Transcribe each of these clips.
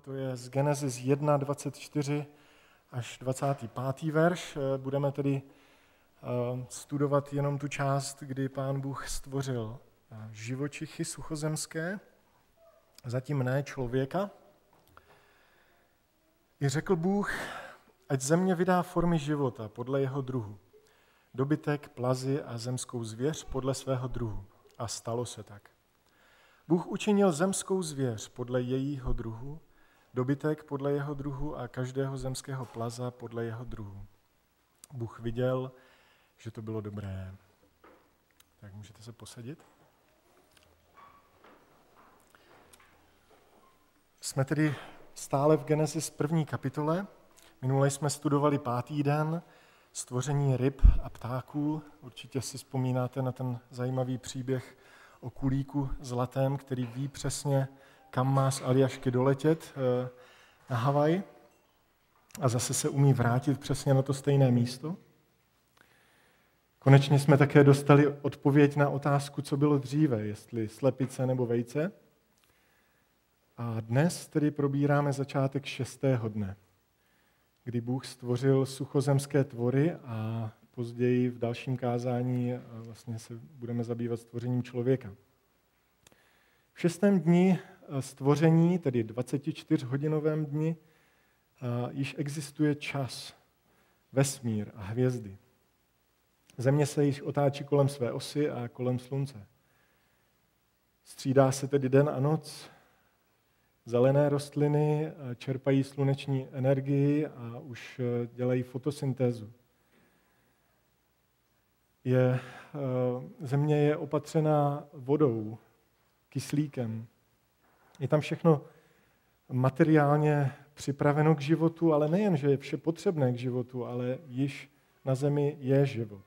to je z Genesis 1, 24 až 25. verš. Budeme tedy eh, studovat jenom tu část, kdy pán Bůh stvořil eh, živočichy suchozemské, zatím ne člověka. I řekl Bůh, ať země vydá formy života podle jeho druhu. Dobytek, plazy a zemskou zvěř podle svého druhu. A stalo se tak. Bůh učinil zemskou zvěř podle jejího druhu, dobytek podle jeho druhu a každého zemského plaza podle jeho druhu. Bůh viděl, že to bylo dobré. Tak můžete se posadit. Jsme tedy stále v Genesis první kapitole. Minule jsme studovali pátý den, stvoření ryb a ptáků. Určitě si vzpomínáte na ten zajímavý příběh o kulíku zlatém, který ví přesně, kam má z Aljašky doletět eh, na Havaj a zase se umí vrátit přesně na to stejné místo. Konečně jsme také dostali odpověď na otázku, co bylo dříve, jestli slepice nebo vejce. A dnes tedy probíráme začátek šestého dne, kdy Bůh stvořil suchozemské tvory a později v dalším kázání eh, vlastně se budeme zabývat stvořením člověka. V šestém dni stvoření, tedy 24-hodinovém dni, již existuje čas, vesmír a hvězdy. Země se již otáčí kolem své osy a kolem slunce. Střídá se tedy den a noc, zelené rostliny čerpají sluneční energii a už dělají fotosyntézu je, eh, země je opatřená vodou, kyslíkem. Je tam všechno materiálně připraveno k životu, ale nejen, že je vše potřebné k životu, ale již na zemi je život.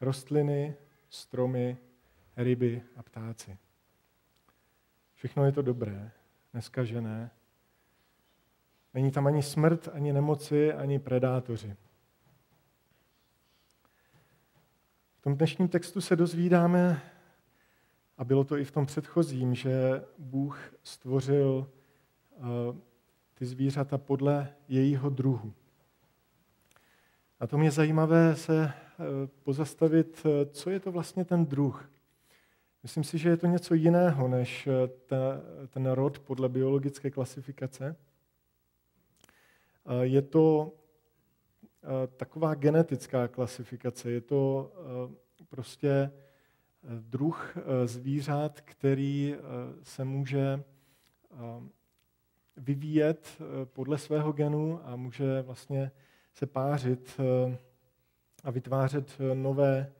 Rostliny, stromy, ryby a ptáci. Všechno je to dobré, neskažené. Není tam ani smrt, ani nemoci, ani predátoři. tom dnešním textu se dozvídáme, a bylo to i v tom předchozím, že Bůh stvořil eh, ty zvířata podle jejího druhu. A to mě zajímavé se eh, pozastavit, eh, co je to vlastně ten druh. Myslím si, že je to něco jiného než ten rod podle biologické klasifikace. Je to taková genetická klasifikace. Je to prostě druh zvířat, který se může vyvíjet podle svého genu a může vlastně se pářit a vytvářet nové,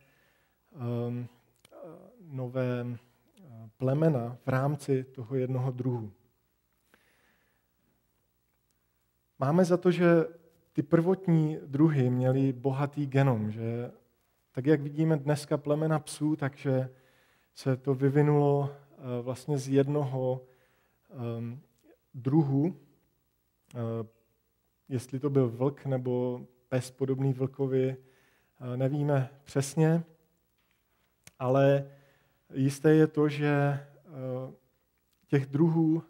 nové plemena v rámci toho jednoho druhu. Máme za to, že ty prvotní druhy měly bohatý genom, že tak jak vidíme dneska plemena psů, takže se to vyvinulo eh, vlastně z jednoho um, druhu, uh, jestli to byl vlk nebo pes podobný vlkovi, uh, nevíme přesně, ale jisté je to, že těch druhů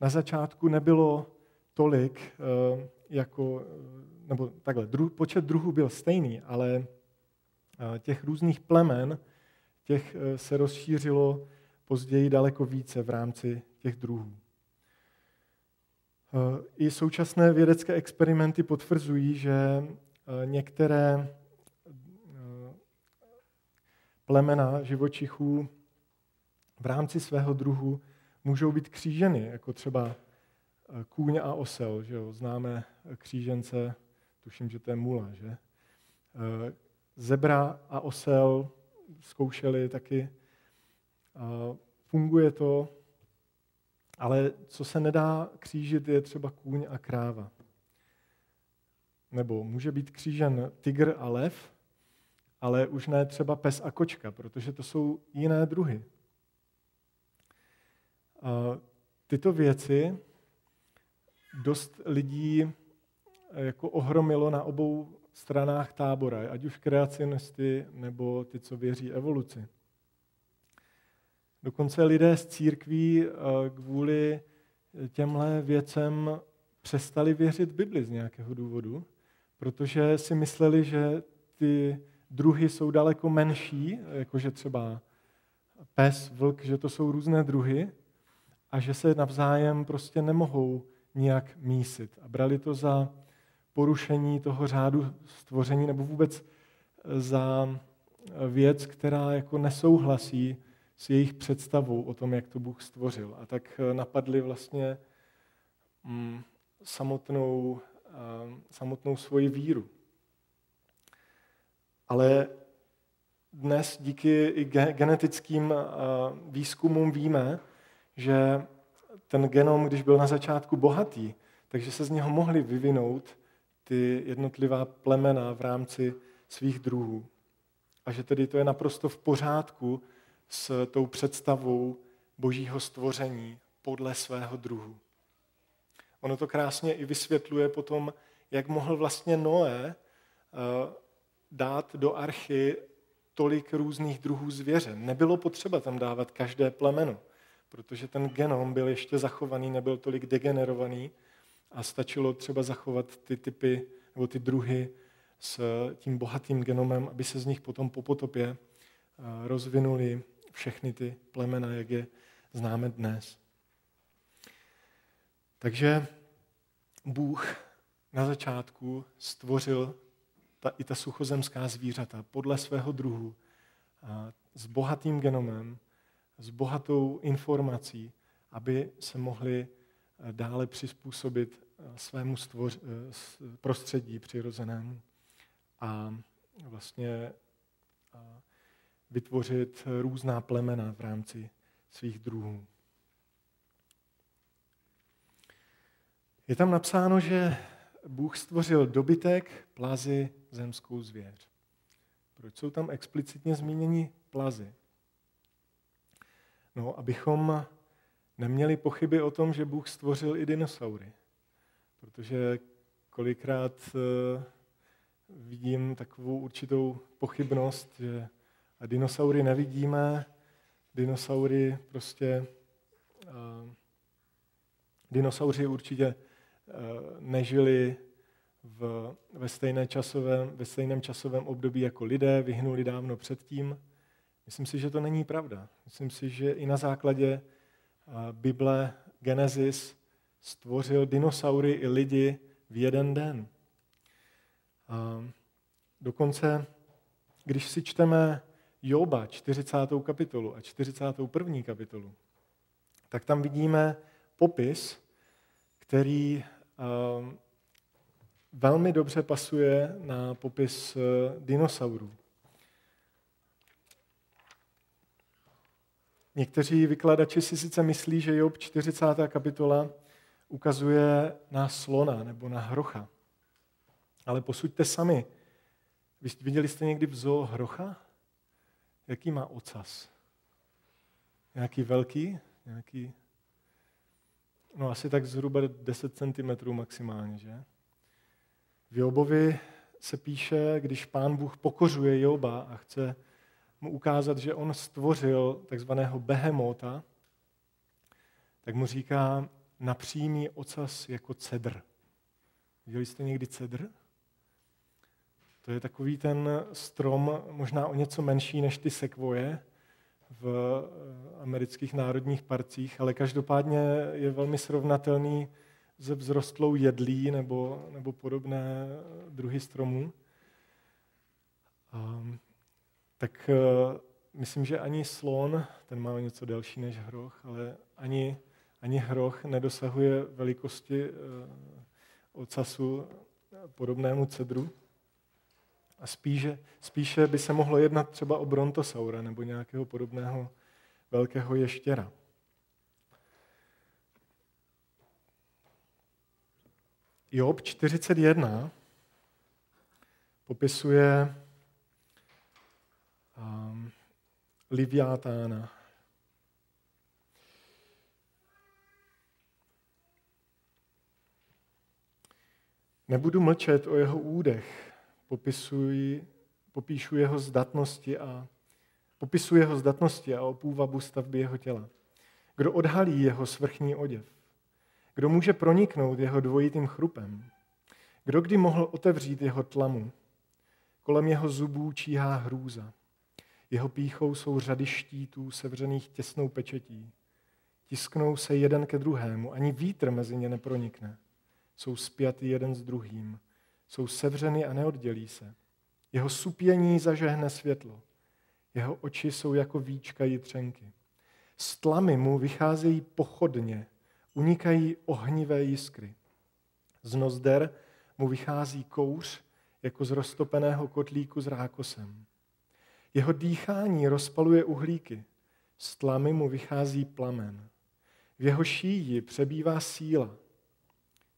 na začátku nebylo tolik, jako, nebo takhle, dru, počet druhů byl stejný, ale eh, těch různých plemen, těch eh, se rozšířilo později daleko více v rámci těch druhů. Eh, I současné vědecké experimenty potvrzují, že některé plemena živočichů v rámci svého druhu můžou být kříženy, jako třeba kůň a osel. Že jo? Známe křížence, tuším, že to je mula. Že? Zebra a osel zkoušeli taky. Funguje to, ale co se nedá křížit, je třeba kůň a kráva. Nebo může být křížen tygr a lev, ale už ne třeba pes a kočka, protože to jsou jiné druhy. Tyto věci dost lidí eh, jako ohromilo na obou stranách tábora, ať už kreacionisty nebo ty, co věří evoluci. Dokonce lidé z církví eh, kvůli těmhle věcem přestali věřit Bibli z nějakého důvodu, protože si mysleli, že ty druhy jsou daleko menší, jakože třeba pes, vlk, že to jsou různé druhy a že se navzájem prostě nemohou nijak mísit. A brali to za porušení toho řádu stvoření nebo vůbec za věc, která jako nesouhlasí s jejich představou o tom, jak to Bůh stvořil. A tak napadli vlastně mm, samotnou, samotnou svoji víru. Ale dnes díky i genetickým výzkumům víme, že ten genom, když byl na začátku bohatý, takže se z něho mohly vyvinout ty jednotlivá plemena v rámci svých druhů. A že tedy to je naprosto v pořádku s tou představou božího stvoření podle svého druhu. Ono to krásně i vysvětluje potom, jak mohl vlastně Noé eh, dát do archy tolik různých druhů zvěře. Nebylo potřeba tam dávat každé plemeno, protože ten genom byl ještě zachovaný, nebyl tolik degenerovaný a stačilo třeba zachovat ty typy nebo ty druhy s tím bohatým genomem, aby se z nich potom po potopě eh, rozvinuli všechny ty plemena, jak je známe dnes. Takže Bůh na začátku stvořil ta, i ta suchozemská zvířata podle svého druhu, a s bohatým genomem, s bohatou informací, aby se mohli dále přizpůsobit eh, svému stvoř, eh, prostředí přirozenému a vlastně vytvořit různá plemena v rámci svých druhů. Je tam napsáno, že Bůh stvořil dobytek, plazy, zemskou zvěř. Proč jsou tam explicitně zmíněni plazy? No, abychom neměli pochyby o tom, že Bůh stvořil i dinosaury. Protože kolikrát eh, vidím takovou určitou pochybnost, že dinosaury nevidíme, dinosaury prostě, uh, dinosauři určitě uh, nežili v, ve, stejné časovém, ve stejném časovém období jako lidé, vyhnuli dávno předtím. Myslím si, že to není pravda. Myslím si, že i na základě Bible Genesis stvořil dinosaury i lidi v jeden den. Dokonce, když si čteme Joba, 40. kapitolu a 41. kapitolu, tak tam vidíme popis, který velmi dobře pasuje na popis eh, dinosaurů. Někteří vykladači si sice myslí, že Job 40. kapitola ukazuje na slona nebo na hrocha. Ale posuďte sami. Viděli jste někdy v zoo hrocha? Jaký má ocas? Nějaký velký? Nějaký? No asi tak zhruba 10 cm maximálně, že? V Jobovi se píše, když pán Bůh pokořuje Joba a chce mu ukázat, že on stvořil takzvaného behemota, tak mu říká, napřímý ocas jako cedr. Viděli jste někdy cedr? To je takový ten strom, možná o něco menší než ty sekvoje v eh, amerických národních parcích, ale každopádně je velmi srovnatelný ze vzrostlou jedlí nebo, nebo podobné druhy stromů. Um, tak uh, myslím, že ani slon, ten má něco delší než hroch, ale ani, ani hroch nedosahuje velikosti uh, ocasu podobnému cedru. A spíše, spíše by se mohlo jednat třeba o brontosaura nebo nějakého podobného velkého ještěra. Job 41 popisuje um, Liviatána. Nebudu mlčet o jeho údech, popisuji, popíšu jeho zdatnosti a popisuji jeho zdatnosti a opůvabu stavby jeho těla. Kdo odhalí jeho svrchní oděv? Kdo může proniknout jeho dvojitým chrupem? Kdo kdy mohl otevřít jeho tlamu? Kolem jeho zubů číhá hrůza. Jeho píchou jsou řady štítů sevřených těsnou pečetí. Tisknou se jeden ke druhému, ani vítr mezi ně nepronikne. Jsou spjatý jeden s druhým. Jsou sevřeny a neoddělí se. Jeho supění zažehne světlo. Jeho oči jsou jako víčka jitřenky. Z tlamy mu vycházejí pochodně, unikají ohnivé jiskry. Z nozder mu vychází kouř jako z roztopeného kotlíku s rákosem. Jeho dýchání rozpaluje uhlíky, z tlamy mu vychází plamen. V jeho šíji přebývá síla,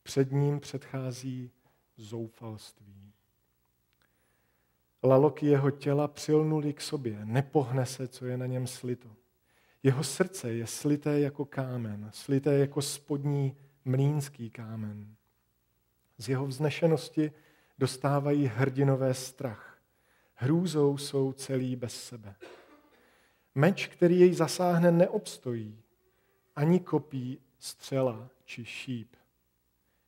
před ním předchází zoufalství. Laloky jeho těla přilnuly k sobě, nepohne se, co je na něm slito. Jeho srdce je slité jako kámen, slité jako spodní mlínský kámen. Z jeho vznešenosti dostávají hrdinové strach. Hrůzou jsou celý bez sebe. Meč, který jej zasáhne, neobstojí, ani kopí, střela či šíp.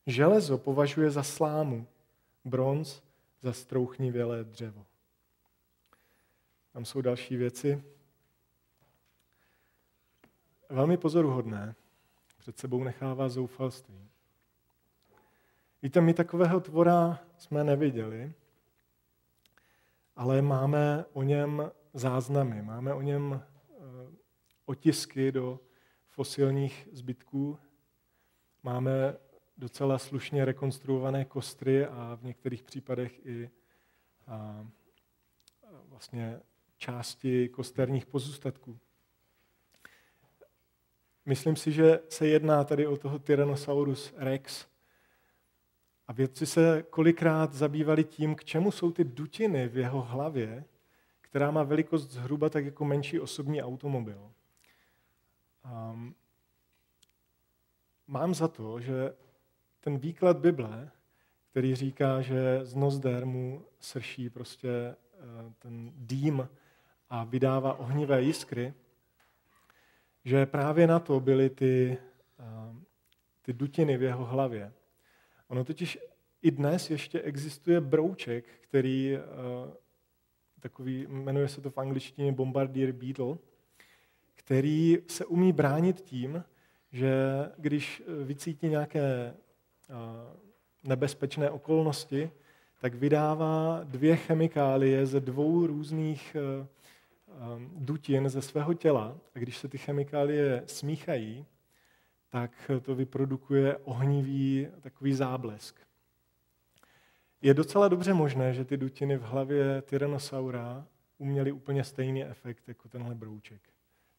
Železo považuje za slámu, bronz za strouchnivělé dřevo. Tam jsou další věci. Velmi pozoruhodné. Před sebou nechává zoufalství. Víte, my takového tvora jsme neviděli, ale máme o něm záznamy, máme o něm eh, otisky do fosilních zbytků, máme docela slušně rekonstruované kostry a v některých případech i a, vlastně části kosterních pozůstatků. Myslím si, že se jedná tady o toho Tyrannosaurus rex. A vědci se kolikrát zabývali tím, k čemu jsou ty dutiny v jeho hlavě, která má velikost zhruba tak jako menší osobní automobil. Um, mám za to, že ten výklad Bible, který říká, že z nozder mu srší prostě eh, ten dým a vydává ohnivé jiskry, že právě na to byly ty, eh, ty dutiny v jeho hlavě. Ono totiž i dnes ještě existuje brouček, který eh, takový, jmenuje se to v angličtině Bombardier Beetle, který se umí bránit tím, že když vycítí nějaké nebezpečné okolnosti, tak vydává dvě chemikálie ze dvou různých dutin ze svého těla. A když se ty chemikálie smíchají, tak to vyprodukuje ohnivý takový záblesk. Je docela dobře možné, že ty dutiny v hlavě Tyrannosaura uměly úplně stejný efekt jako tenhle brouček.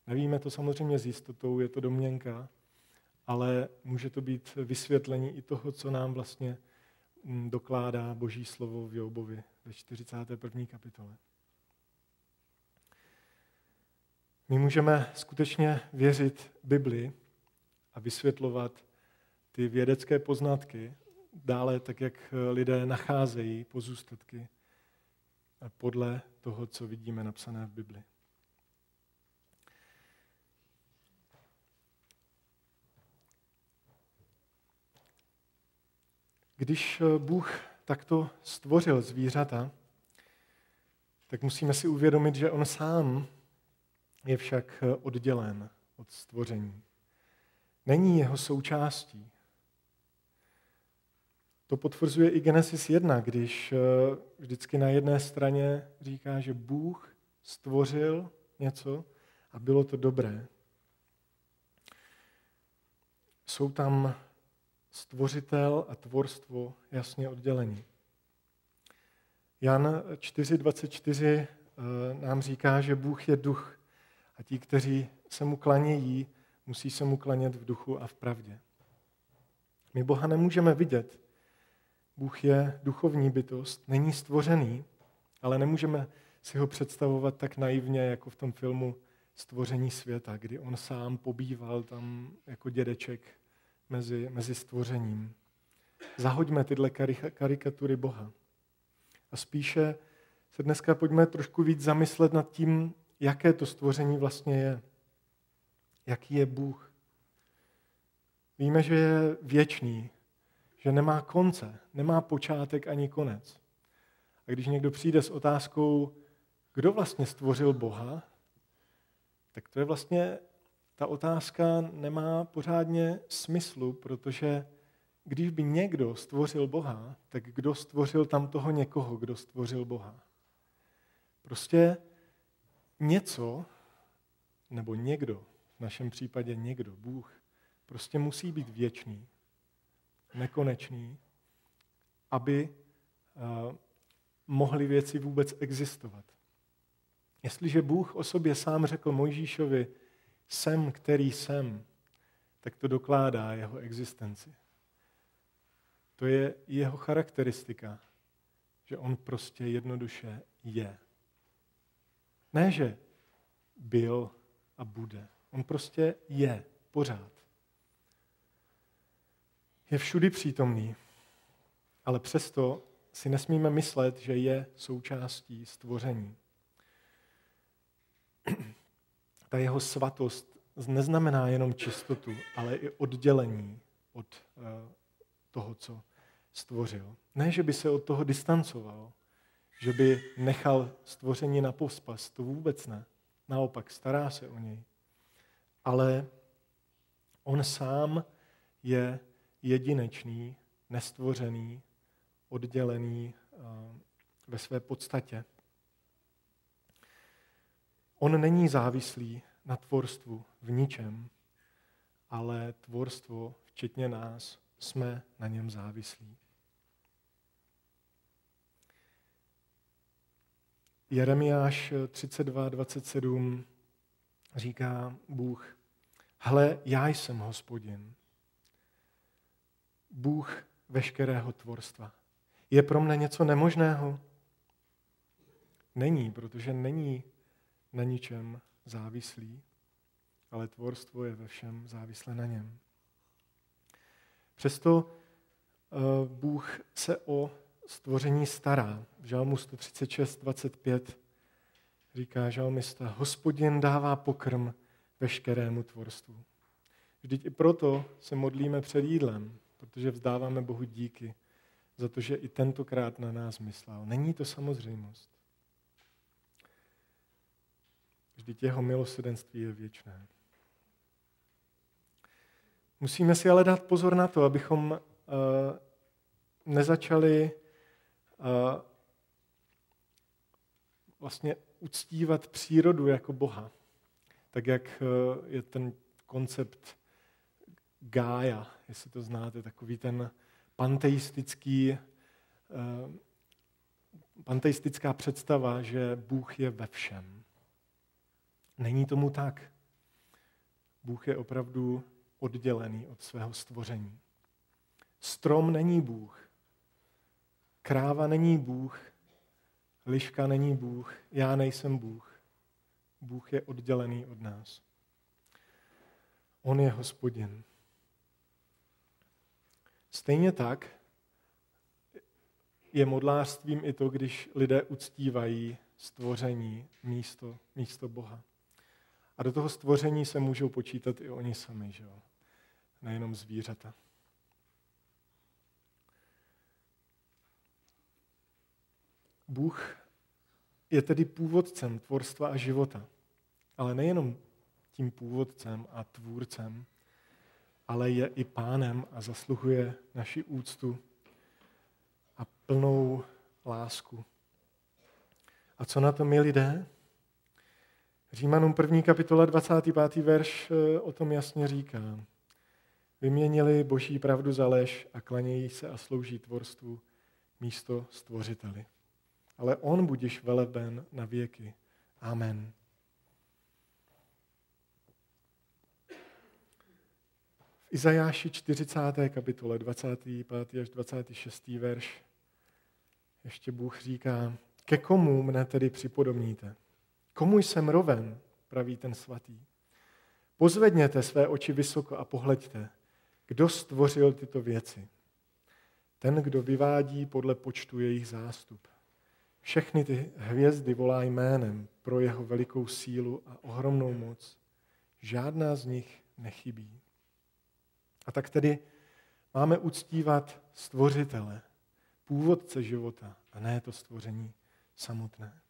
Nevíme to samozřejmě s jistotou, je to domněnka, ale může to být vysvětlení i toho, co nám vlastně mm, dokládá Boží slovo v Jobovi ve 41. kapitole. My můžeme skutečně věřit Bibli a vysvětlovat ty vědecké poznatky dále tak, jak lidé nacházejí pozůstatky podle toho, co vidíme napsané v Bibli. Když eh, Bůh takto stvořil zvířata, tak musíme si uvědomit, že on sám je však eh, oddělen od stvoření. Není jeho součástí. To potvrzuje i Genesis 1, když eh, vždycky na jedné straně říká, že Bůh stvořil něco a bylo to dobré. Jsou tam stvořitel a tvorstvo jasně oddělení. Jan 4.24 eh, nám říká, že Bůh je duch a ti, kteří se mu klanějí, musí se mu klanět v duchu a v pravdě. My Boha nemůžeme vidět. Bůh je duchovní bytost, není stvořený, ale nemůžeme si ho představovat tak naivně, jako v tom filmu Stvoření světa, kdy on sám pobýval tam jako dědeček mezi, mezi stvořením. Zahoďme tyhle karikatury Boha. A spíše se dneska pojďme trošku víc zamyslet nad tím, jaké to stvoření vlastně je. Jaký je Bůh. Víme, že je věčný, že nemá konce, nemá počátek ani konec. A když někdo přijde s otázkou, kdo vlastně stvořil Boha, tak to je vlastně, ta otázka nemá pořádně smyslu, protože když by někdo stvořil Boha, tak kdo stvořil tam toho někoho, kdo stvořil Boha? Prostě něco, nebo někdo, našem případě někdo, Bůh, prostě musí být věčný, nekonečný, aby uh, mohly věci vůbec existovat. Jestliže Bůh o sobě sám řekl Mojžíšovi, jsem, který jsem, tak to dokládá jeho existenci. To je jeho charakteristika, že on prostě jednoduše je. Ne, že byl a bude. On prostě je pořád. Je všudy přítomný, ale přesto si nesmíme myslet, že je součástí stvoření. Ta jeho svatost neznamená jenom čistotu, ale i oddělení od eh, toho, co stvořil. Ne, že by se od toho distancoval, že by nechal stvoření na pospas, to vůbec ne. Naopak, stará se o něj. Ale on sám je jedinečný, nestvořený, oddělený eh, ve své podstatě. On není závislý na tvorstvu v ničem, ale tvorstvo, včetně nás, jsme na něm závislí. Jeremiáš 32.27 říká Bůh, hle, já jsem hospodin, Bůh veškerého tvorstva. Je pro mne něco nemožného? Není, protože není na ničem závislý, ale tvorstvo je ve všem závislé na něm. Přesto eh, Bůh se o stvoření stará. V žalmu 136, 25 říká žalmista, hospodin dává pokrm veškerému tvorstvu. Vždyť i proto se modlíme před jídlem, protože vzdáváme Bohu díky za to, že i tentokrát na nás myslel. Není to samozřejmost. Vždyť jeho milosedenství je věčné. Musíme si ale dát pozor na to, abychom uh, nezačali uh, vlastně uctívat přírodu jako Boha. Tak jak uh, je ten koncept Gája, jestli to znáte, takový ten panteistický, panteistická představa, že Bůh je ve všem. Není tomu tak. Bůh je opravdu oddělený od svého stvoření. Strom není Bůh. Kráva není Bůh. Liška není Bůh. Já nejsem Bůh. Bůh je oddělený od nás. On je hospodin. Stejně tak je modlářstvím i to, když lidé uctívají stvoření místo, místo Boha. A do toho stvoření se můžou počítat i oni sami, že jo? nejenom zvířata. Bůh je tedy původcem tvorstva a života, ale nejenom tím původcem a tvůrcem, ale je i pánem a zasluhuje naši úctu a plnou lásku. A co na to my lidé? Římanům 1. kapitola 25. verš eh, o tom jasně říká. Vyměnili boží pravdu za lež a klanějí se a slouží tvorstvu místo stvořiteli. Ale on budiš veleben na věky. Amen. V Izajáši 40. kapitole 25. až 26. verš ještě Bůh říká, ke komu mne tedy připodobníte? Komu jsem roven, praví ten svatý. Pozvedněte své oči vysoko a pohleďte, kdo stvořil tyto věci. Ten, kdo vyvádí podle počtu jejich zástup. Všechny ty hvězdy volá jménem pro jeho velikou sílu a ohromnou moc. Žádná z nich nechybí. A tak tedy máme uctívat stvořitele, původce života, a ne to stvoření samotné.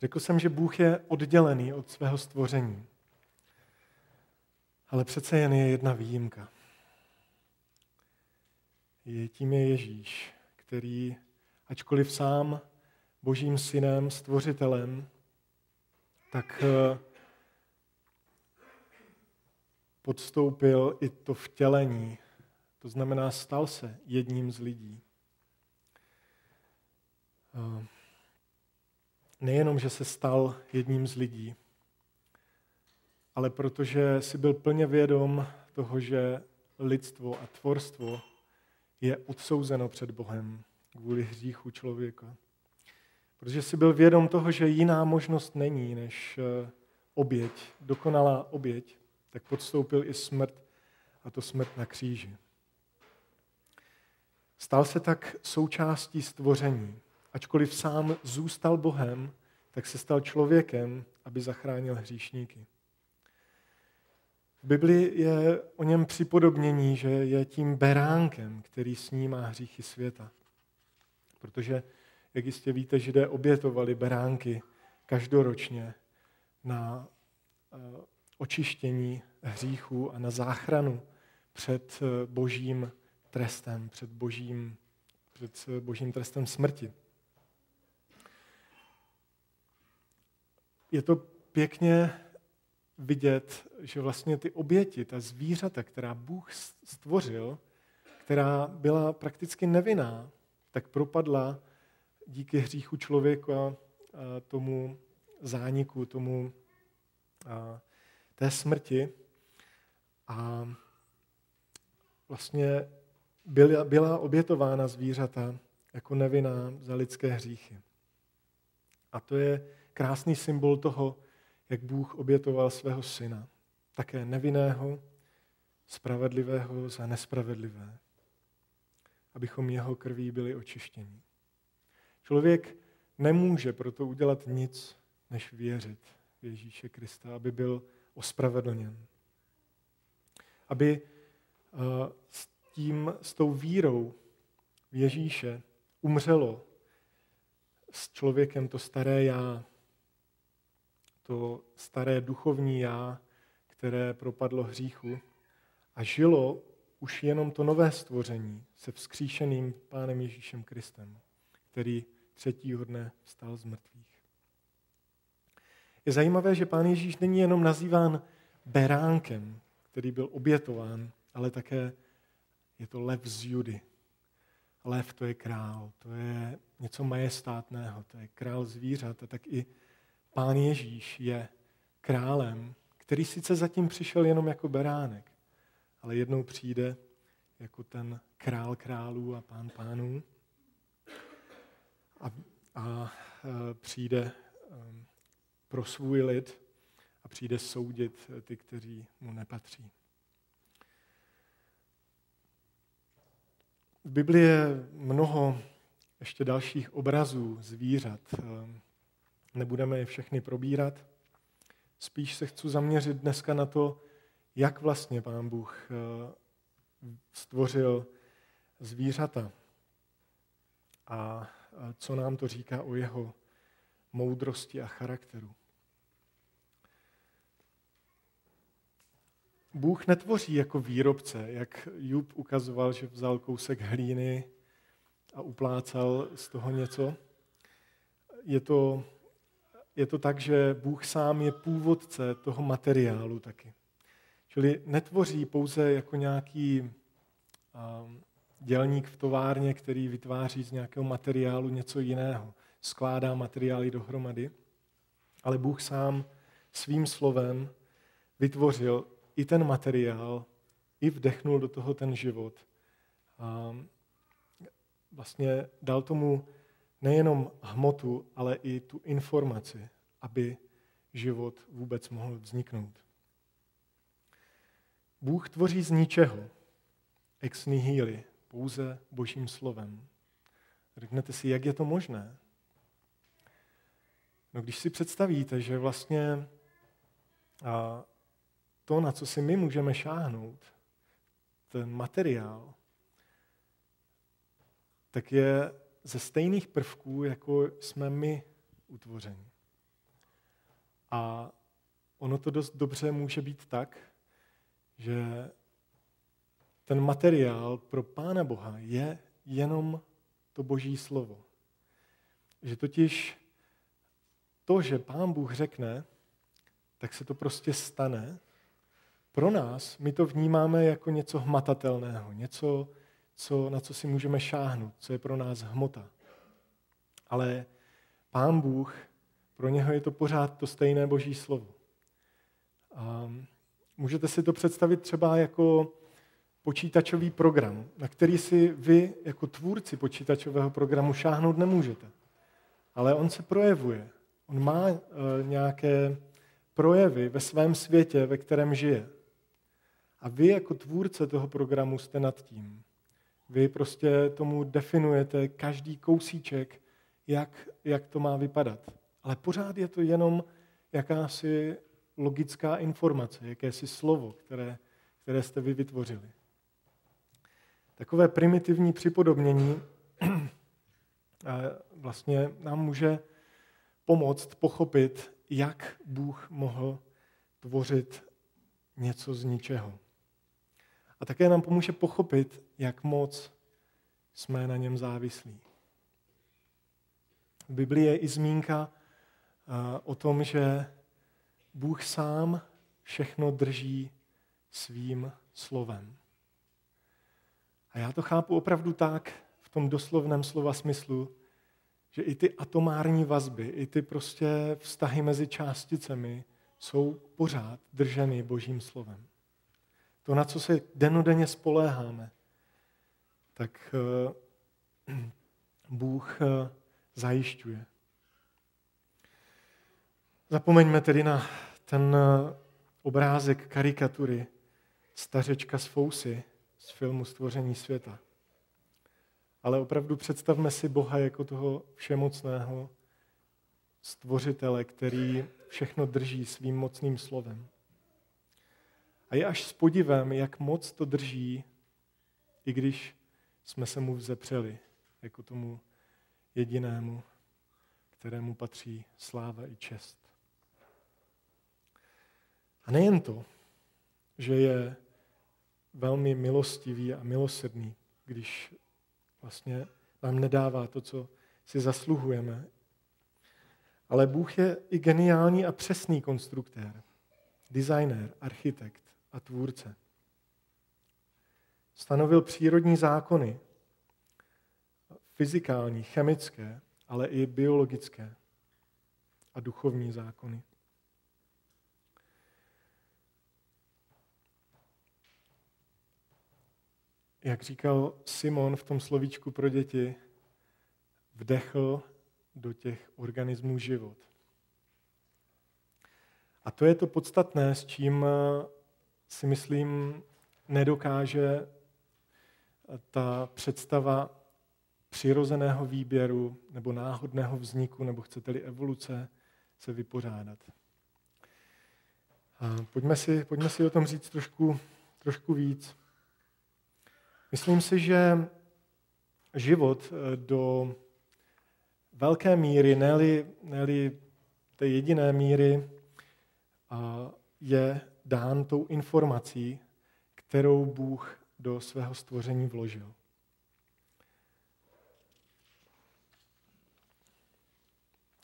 Řekl jsem, že Bůh je oddělený od svého stvoření. Ale přece jen je jedna výjimka. Je tím je Ježíš, který, ačkoliv sám božím synem, stvořitelem, tak eh, podstoupil i to vtělení. To znamená, stal se jedním z lidí. Eh, nejenom, že se stal jedním z lidí, ale protože si byl plně vědom toho, že lidstvo a tvorstvo je odsouzeno před Bohem kvůli hříchu člověka. Protože si byl vědom toho, že jiná možnost není než eh, oběť, dokonalá oběť, tak podstoupil i smrt, a to smrt na kříži. Stal se tak součástí stvoření. Ačkoliv sám zůstal Bohem, tak se stal člověkem, aby zachránil hříšníky. V Biblii je o něm připodobnění, že je tím beránkem, který snímá hříchy světa. Protože, jak jistě víte, židé obětovali beránky každoročně na eh, očištění hříchů a na záchranu před eh, božím trestem, před božím, před eh, božím trestem smrti. Je to pěkně vidět, že vlastně ty oběti, ta zvířata, která Bůh stvořil, která byla prakticky nevinná, tak propadla díky hříchu člověka tomu zániku, tomu té smrti. A vlastně byla, byla obětována zvířata jako nevinná za lidské hříchy. A to je krásný symbol toho, jak Bůh obětoval svého syna, také nevinného, spravedlivého za nespravedlivé, abychom jeho krví byli očištěni. Člověk nemůže proto udělat nic, než věřit v Ježíše Krista, aby byl ospravedlněn. Aby eh, s, tím, s tou vírou v Ježíše umřelo s člověkem to staré já, to staré duchovní já, které propadlo hříchu a žilo už jenom to nové stvoření se vzkříšeným Pánem Ježíšem Kristem, který třetího dne vstal z mrtvých. Je zajímavé, že Pán Ježíš není jenom nazýván beránkem, který byl obětován, ale také je to lev z Judy. Lev to je král, to je něco majestátného, to je král zvířat a tak i Pán Ježíš je králem, který sice zatím přišel jenom jako beránek, ale jednou přijde jako ten král králů a pán pánů a, a e, přijde e, pro svůj lid a přijde soudit ty, kteří mu nepatří. V Biblii je mnoho ještě dalších obrazů zvířat. Nebudeme je všechny probírat. Spíš se chci zaměřit dneska na to, jak vlastně Pán Bůh eh, stvořil zvířata a co nám to říká o jeho moudrosti a charakteru. Bůh netvoří jako výrobce, jak Jub ukazoval, že vzal kousek hlíny a uplácal z toho něco. Je to je to tak, že Bůh sám je původce toho materiálu taky. Čili netvoří pouze jako nějaký um, dělník v továrně, který vytváří z nějakého materiálu něco jiného, skládá materiály dohromady, ale Bůh sám svým slovem vytvořil i ten materiál, i vdechnul do toho ten život. A vlastně dal tomu nejenom hmotu, ale i tu informaci, aby život vůbec mohl vzniknout. Bůh tvoří z ničeho, ex nihili, pouze božím slovem. Řeknete si, jak je to možné? No, když si představíte, že vlastně a, to, na co si my můžeme šáhnout, ten materiál, tak je ze stejných prvků, jako jsme my utvořeni. A ono to dost dobře může být tak, že ten materiál pro Pána Boha je jenom to Boží slovo. Že totiž to, že Pán Bůh řekne, tak se to prostě stane. Pro nás my to vnímáme jako něco hmatatelného, něco, co, na co si můžeme šáhnout, co je pro nás hmota. Ale Pán Bůh, pro něho je to pořád to stejné Boží slovo. A můžete si to představit třeba jako počítačový program, na který si vy jako tvůrci počítačového programu šáhnout nemůžete. Ale on se projevuje. On má e, nějaké projevy ve svém světě, ve kterém žije. A vy jako tvůrce toho programu jste nad tím. Vy prostě tomu definujete každý kousíček, jak, jak to má vypadat. Ale pořád je to jenom jakási logická informace, jakési slovo, které, které jste vy vytvořili. Takové primitivní připodobnění vlastně nám může pomoct pochopit, jak Bůh mohl tvořit něco z ničeho. A také nám pomůže pochopit, jak moc jsme na něm závislí. V Biblii je i zmínka o tom, že Bůh sám všechno drží svým slovem. A já to chápu opravdu tak, v tom doslovném slova smyslu, že i ty atomární vazby, i ty prostě vztahy mezi částicemi jsou pořád drženy Božím slovem. To, na co se denodenně spoléháme, tak eh, Bůh eh, zajišťuje. Zapomeňme tedy na ten eh, obrázek karikatury stařečka z Fousy z filmu Stvoření světa. Ale opravdu představme si Boha jako toho všemocného stvořitele, který všechno drží svým mocným slovem. A je až s podivem, jak moc to drží, i když jsme se mu vzepřeli, jako tomu jedinému, kterému patří sláva i čest. A nejen to, že je velmi milostivý a milosrdný, když vlastně nám nedává to, co si zasluhujeme. Ale Bůh je i geniální a přesný konstruktér, designer, architekt a tvůrce. Stanovil přírodní zákony, fyzikální, chemické, ale i biologické a duchovní zákony. jak říkal Simon v tom slovíčku pro děti, vdechl do těch organismů život. A to je to podstatné, s čím si myslím nedokáže eh, ta představa přirozeného výběru nebo náhodného vzniku, nebo chcete-li evoluce, se vypořádat. A pojďme, si, pojďme si o tom říct trošku, trošku víc. Myslím si, že život eh, do velké míry, ne té jediné míry, je dán tou informací, kterou Bůh do svého stvoření vložil.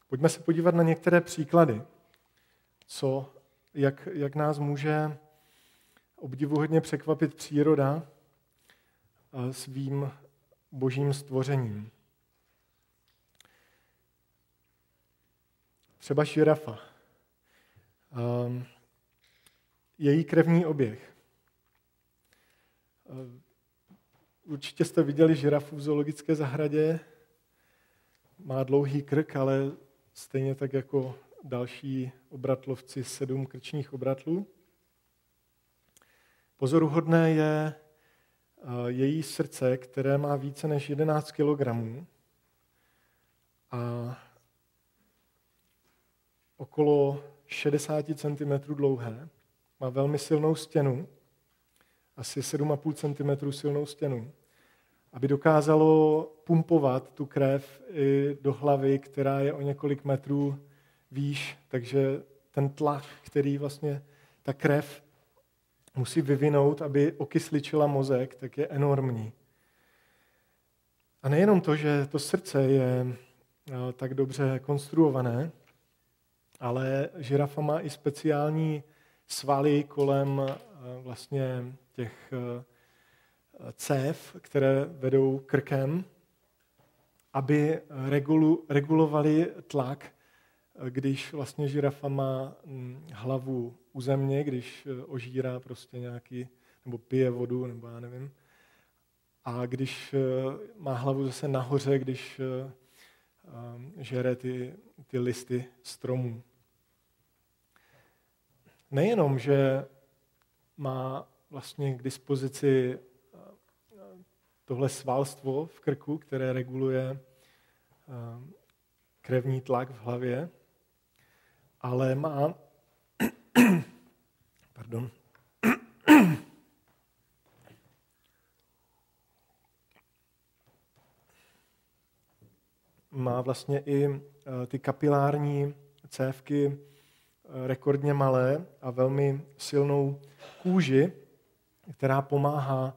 Pojďme se podívat na některé příklady, co, jak, jak nás může obdivuhodně překvapit příroda, svým božím stvořením. Třeba žirafa. Ehm, její krevní oběh. Ehm, určitě jste viděli žirafu v zoologické zahradě. Má dlouhý krk, ale stejně tak jako další obratlovci sedm krčních obratlů. Pozoruhodné je její srdce, které má více než 11 kg a okolo 60 cm dlouhé má velmi silnou stěnu, asi 7,5 cm silnou stěnu, aby dokázalo pumpovat tu krev i do hlavy, která je o několik metrů výš, takže ten tlak, který vlastně ta krev musí vyvinout, aby okysličila mozek, tak je enormní. A nejenom to, že to srdce je eh, tak dobře konstruované, ale žirafa má i speciální svaly kolem eh, vlastně těch eh, cév, které vedou krkem, aby regulu, regulovali tlak, když vlastně žirafa má hm, hlavu u země, když ožírá prostě nějaký, nebo pije vodu, nebo já nevím, a když eh, má hlavu zase nahoře, když eh, eh, žere ty, ty listy stromů. Nejenom, že má vlastně k dispozici tohle svalstvo v krku, které reguluje krevní tlak v hlavě, ale má pardon, má vlastně i eh, ty kapilární cévky eh, rekordně malé a velmi silnou kůži, která pomáhá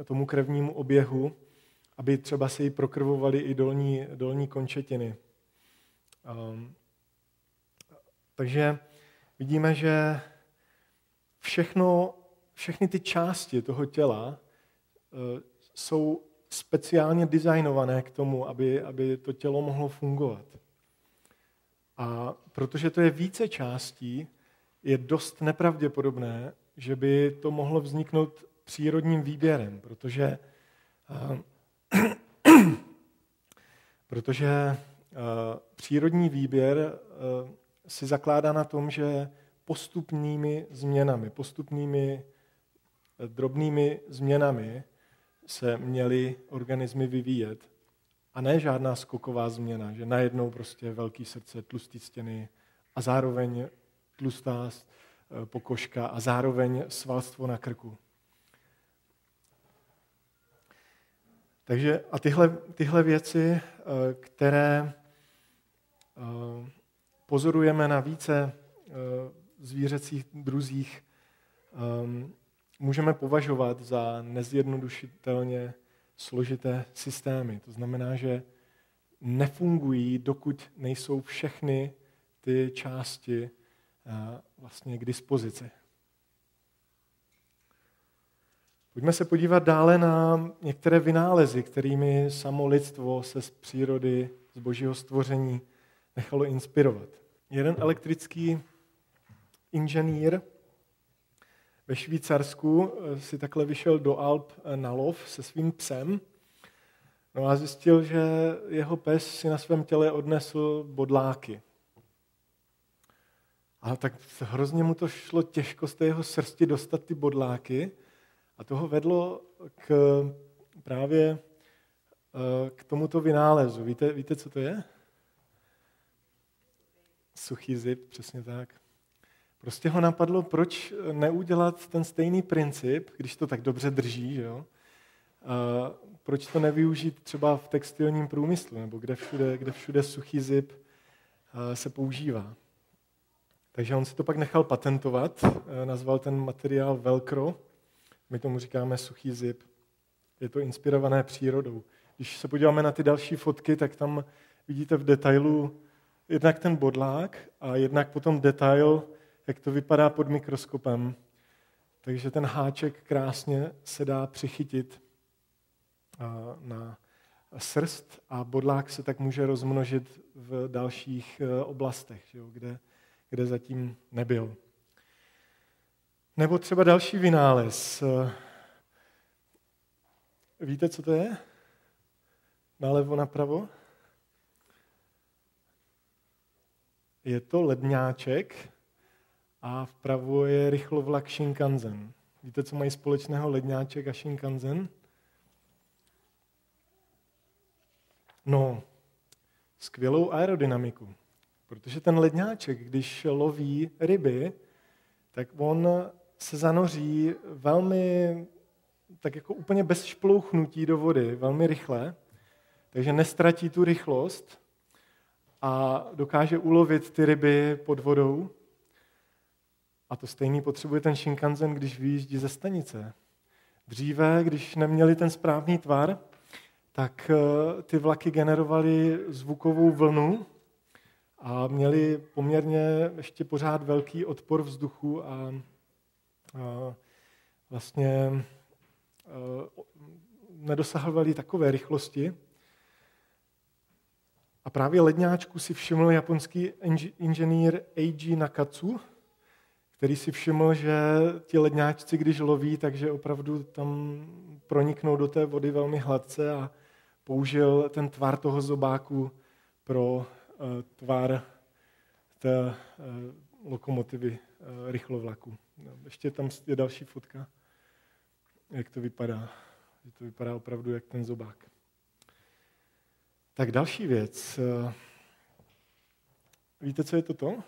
eh, tomu krevnímu oběhu, aby třeba se jí prokrvovaly i dolní, dolní končetiny. Takže vidíme, že všechno, všechny ty části toho těla jsou speciálně designované k tomu, aby, aby to tělo mohlo fungovat. A protože to je více částí, je dost nepravděpodobné, že by to mohlo vzniknout přírodním výběrem, protože, uh, protože uh, přírodní výběr uh, si zakládá na tom, že postupnými změnami, postupnými drobnými změnami se měly organismy vyvíjet. A ne žádná skoková změna, že najednou prostě velký srdce, tlustý stěny a zároveň tlustá eh, pokožka a zároveň svalstvo na krku. Takže a tyhle, tyhle věci, eh, které eh, pozorujeme na více zvířecích druzích, můžeme považovat za nezjednodušitelně složité systémy. To znamená, že nefungují, dokud nejsou všechny ty části eh, vlastně k dispozici. Pojďme se podívat dále na některé vynálezy, kterými samo lidstvo se z přírody, z božího stvoření nechalo inspirovat. Jeden elektrický inženýr ve Švýcarsku eh, si takhle vyšel do Alp eh, na lov se svým psem. No a zjistil, že jeho pes si na svém těle odnesl bodláky. A tak hrozně mu to šlo těžko z té jeho srsti dostat ty bodláky a toho vedlo k právě eh, k tomuto vynálezu. Víte, víte, co to je? Suchý zip, přesně tak. Prostě ho napadlo, proč neudělat ten stejný princip, když to tak dobře drží, že jo? A proč to nevyužít třeba v textilním průmyslu, nebo kde všude, kde všude suchý zip se používá. Takže on si to pak nechal patentovat, nazval ten materiál Velcro, my tomu říkáme suchý zip. Je to inspirované přírodou. Když se podíváme na ty další fotky, tak tam vidíte v detailu jednak ten bodlák a jednak potom detail jak to vypadá pod mikroskopem. Takže ten háček krásně se dá přichytit na srst a bodlák se tak může rozmnožit v dalších e, oblastech, kde, kde zatím nebyl. Nebo třeba další vynález. E, víte, co to je? Nalevo, napravo? Je to ledňáček, a vpravo je rychlovlak Shinkansen. Víte, co mají společného ledňáček a Shinkansen? No, skvělou aerodynamiku. Protože ten ledňáček, když loví ryby, tak on se zanoří velmi, tak jako úplně bez šplouchnutí do vody, velmi rychle, takže nestratí tu rychlost a dokáže ulovit ty ryby pod vodou. A to stejný potřebuje ten Shinkansen, když vyjíždí ze stanice. Dříve, když neměli ten správný tvar, tak eh, ty vlaky generovaly zvukovou vlnu a měli poměrně ještě pořád velký odpor vzduchu a, a vlastně a, eh, nedosahovali takové rychlosti. A právě ledňáčku si všiml japonský inženýr Eiji Nakatsu, který si všiml, že ti ledňáčci, když loví, takže opravdu tam proniknou do té vody velmi hladce a použil ten tvar toho zobáku pro uh, tvar té uh, lokomotivy uh, rychlovlaku. No, ještě tam je další fotka, jak to vypadá. Že to vypadá opravdu jak ten zobák. Tak další věc. Víte, co je toto?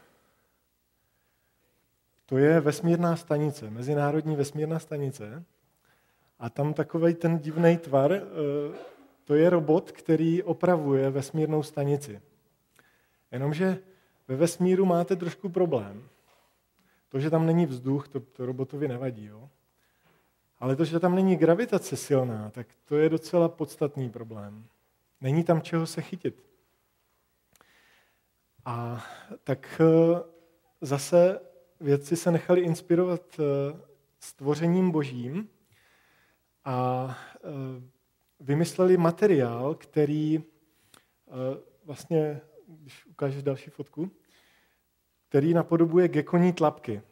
To je vesmírná stanice, mezinárodní vesmírná stanice. A tam takový ten divný tvar, eh, to je robot, který opravuje vesmírnou stanici. Jenomže ve vesmíru máte trošku problém. To, že tam není vzduch, to, to robotovi nevadí. Jo? Ale to, že tam není gravitace silná, tak to je docela podstatný problém. Není tam čeho se chytit. A tak eh, zase vědci se nechali inspirovat eh, stvořením božím a eh, vymysleli materiál, který vlastně, když ukážeš další fotku, který napodobuje gekoní tlapky.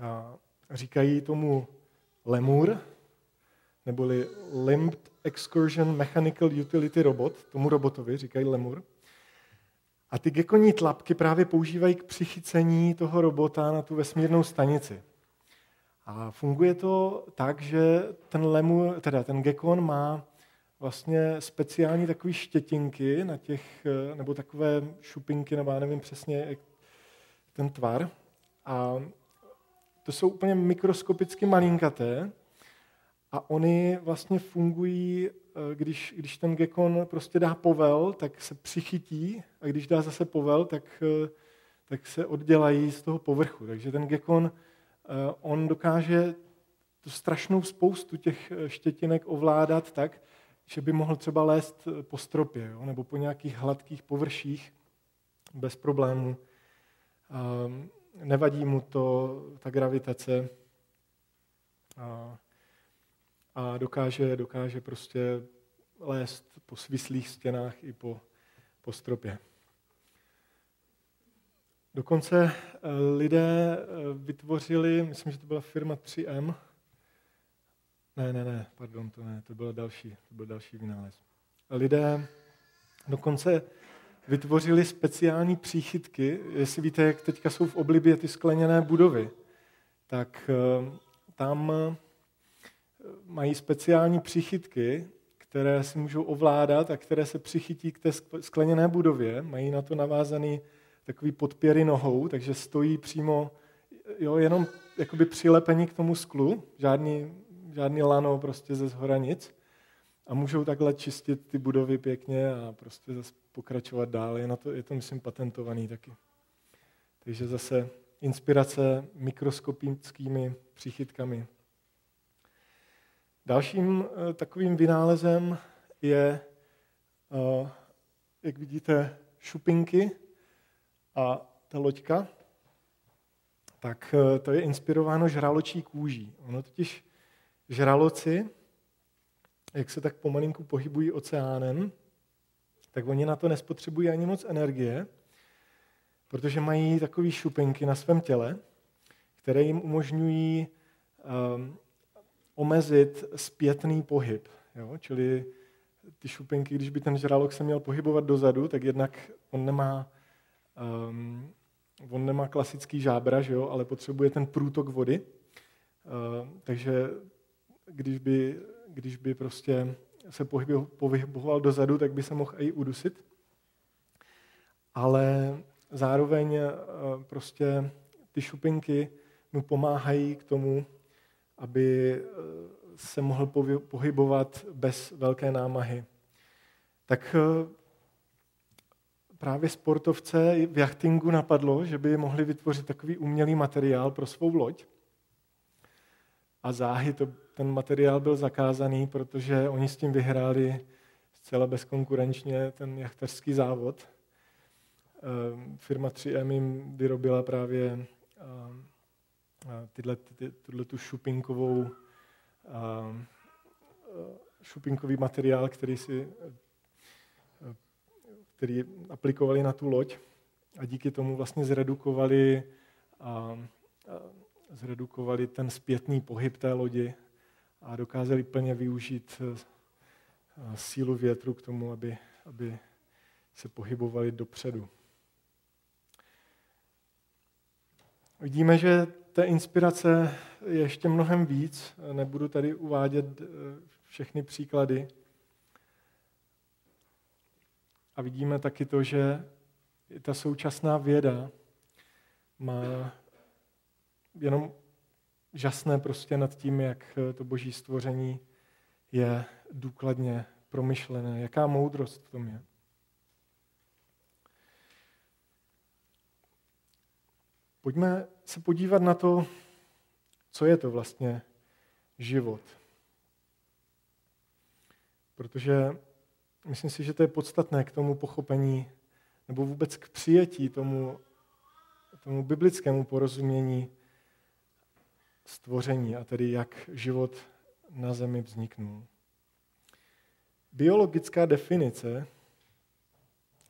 A říkají tomu lemur, neboli Limbed Excursion Mechanical Utility Robot, tomu robotovi říkají lemur. A ty gekoní tlapky právě používají k přichycení toho robota na tu vesmírnou stanici. A funguje to tak, že ten lemur, teda ten gekon má vlastně speciální takové štětinky na těch, nebo takové šupinky, nebo já nevím přesně ten tvar. A to jsou úplně mikroskopicky malinkaté a oni vlastně fungují, eh, když, když ten gekon prostě dá povel, tak se přichytí a když dá zase povel, tak, eh, tak se oddělají z toho povrchu. Takže ten gekon, eh, on dokáže tu strašnou spoustu těch štětinek ovládat tak, že by mohl třeba lézt po stropě jo? nebo po nějakých hladkých površích bez problémů. Nevadí mu to, ta gravitace a dokáže, dokáže prostě lézt po svislých stěnách i po, po stropě. Dokonce eh, lidé eh, vytvořili, myslím, že to byla firma 3M, ne, ne, ne, pardon, to ne, to byl další, to byl další vynález. Lidé dokonce vytvořili speciální příchytky, jestli víte, jak teďka jsou v oblibě ty skleněné budovy, tak eh, tam mají speciální přichytky, které si můžou ovládat a které se přichytí k té skleněné budově. Mají na to navázaný takový podpěry nohou, takže stojí přímo jo, jenom jakoby přilepení k tomu sklu, žádný, žádný lano prostě ze zhora nic. A můžou takhle čistit ty budovy pěkně a prostě zase pokračovat dál. Je, na to, je to, myslím, patentovaný taky. Takže zase inspirace mikroskopickými přichytkami Dalším eh, takovým vynálezem je, eh, jak vidíte, šupinky a ta loďka. Tak eh, to je inspirováno žraločí kůží. Ono totiž žraloci, jak se tak pomalinku pohybují oceánem, tak oni na to nespotřebují ani moc energie, protože mají takové šupinky na svém těle, které jim umožňují um, omezit zpětný pohyb. Jo? Čili ty šupinky, když by ten žralok se měl pohybovat dozadu, tak jednak on nemá, um, on nemá klasický žábra, že jo? ale potřebuje ten průtok vody. Uh, takže když by, když by prostě se pohyboval dozadu, tak by se mohl i udusit. Ale zároveň uh, prostě ty šupinky mu pomáhají k tomu, aby eh, se mohl pohybovat bez velké námahy. Tak eh, právě sportovce v jachtingu napadlo, že by mohli vytvořit takový umělý materiál pro svou loď. A záhy to, ten materiál byl zakázaný, protože oni s tím vyhráli zcela bezkonkurenčně ten jachterský závod. Ehm, firma 3M jim vyrobila právě tyhle, ty, tu šupinkovou, šupinkový materiál, který si který aplikovali na tu loď a díky tomu vlastně zredukovali, a, a, zredukovali ten zpětný pohyb té lodi a dokázali plně využít sílu větru k tomu, aby, aby se pohybovali dopředu. Vidíme, že té inspirace je ještě mnohem víc. Nebudu tady uvádět e, všechny příklady. A vidíme taky to, že ta současná věda má jenom žasné prostě nad tím, jak to boží stvoření je důkladně promyšlené. Jaká moudrost v tom je. Pojďme se podívat na to, co je to vlastně život. Protože myslím si, že to je podstatné k tomu pochopení nebo vůbec k přijetí tomu, tomu biblickému porozumění stvoření a tedy jak život na zemi vzniknul. Biologická definice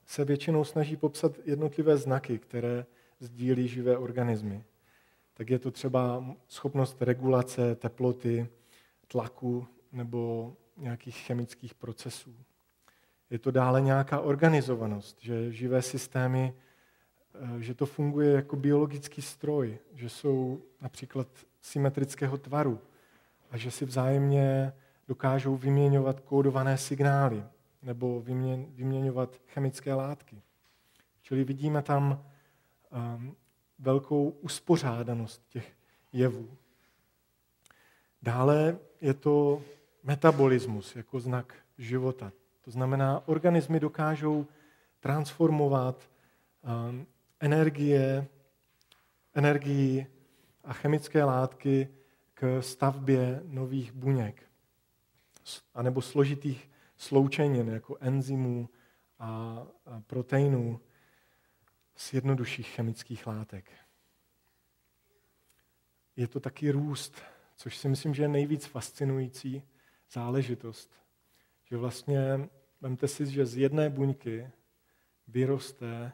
se většinou snaží popsat jednotlivé znaky, které sdílí živé organismy. Tak je to třeba schopnost regulace teploty, tlaku nebo nějakých chemických procesů. Je to dále nějaká organizovanost, že živé systémy, eh, že to funguje jako biologický stroj, že jsou například symetrického tvaru a že si vzájemně dokážou vyměňovat kódované signály nebo vyměňovat chemické látky. Čili vidíme tam velkou uspořádanost těch jevů. Dále je to metabolismus jako znak života. To znamená, organismy dokážou transformovat um, energie, energii a chemické látky k stavbě nových buněk anebo složitých sloučenin jako enzymů a proteinů z jednodušších chemických látek. Je to taky růst, což si myslím, že je nejvíc fascinující záležitost. Že vlastně, vemte si, že z jedné buňky vyroste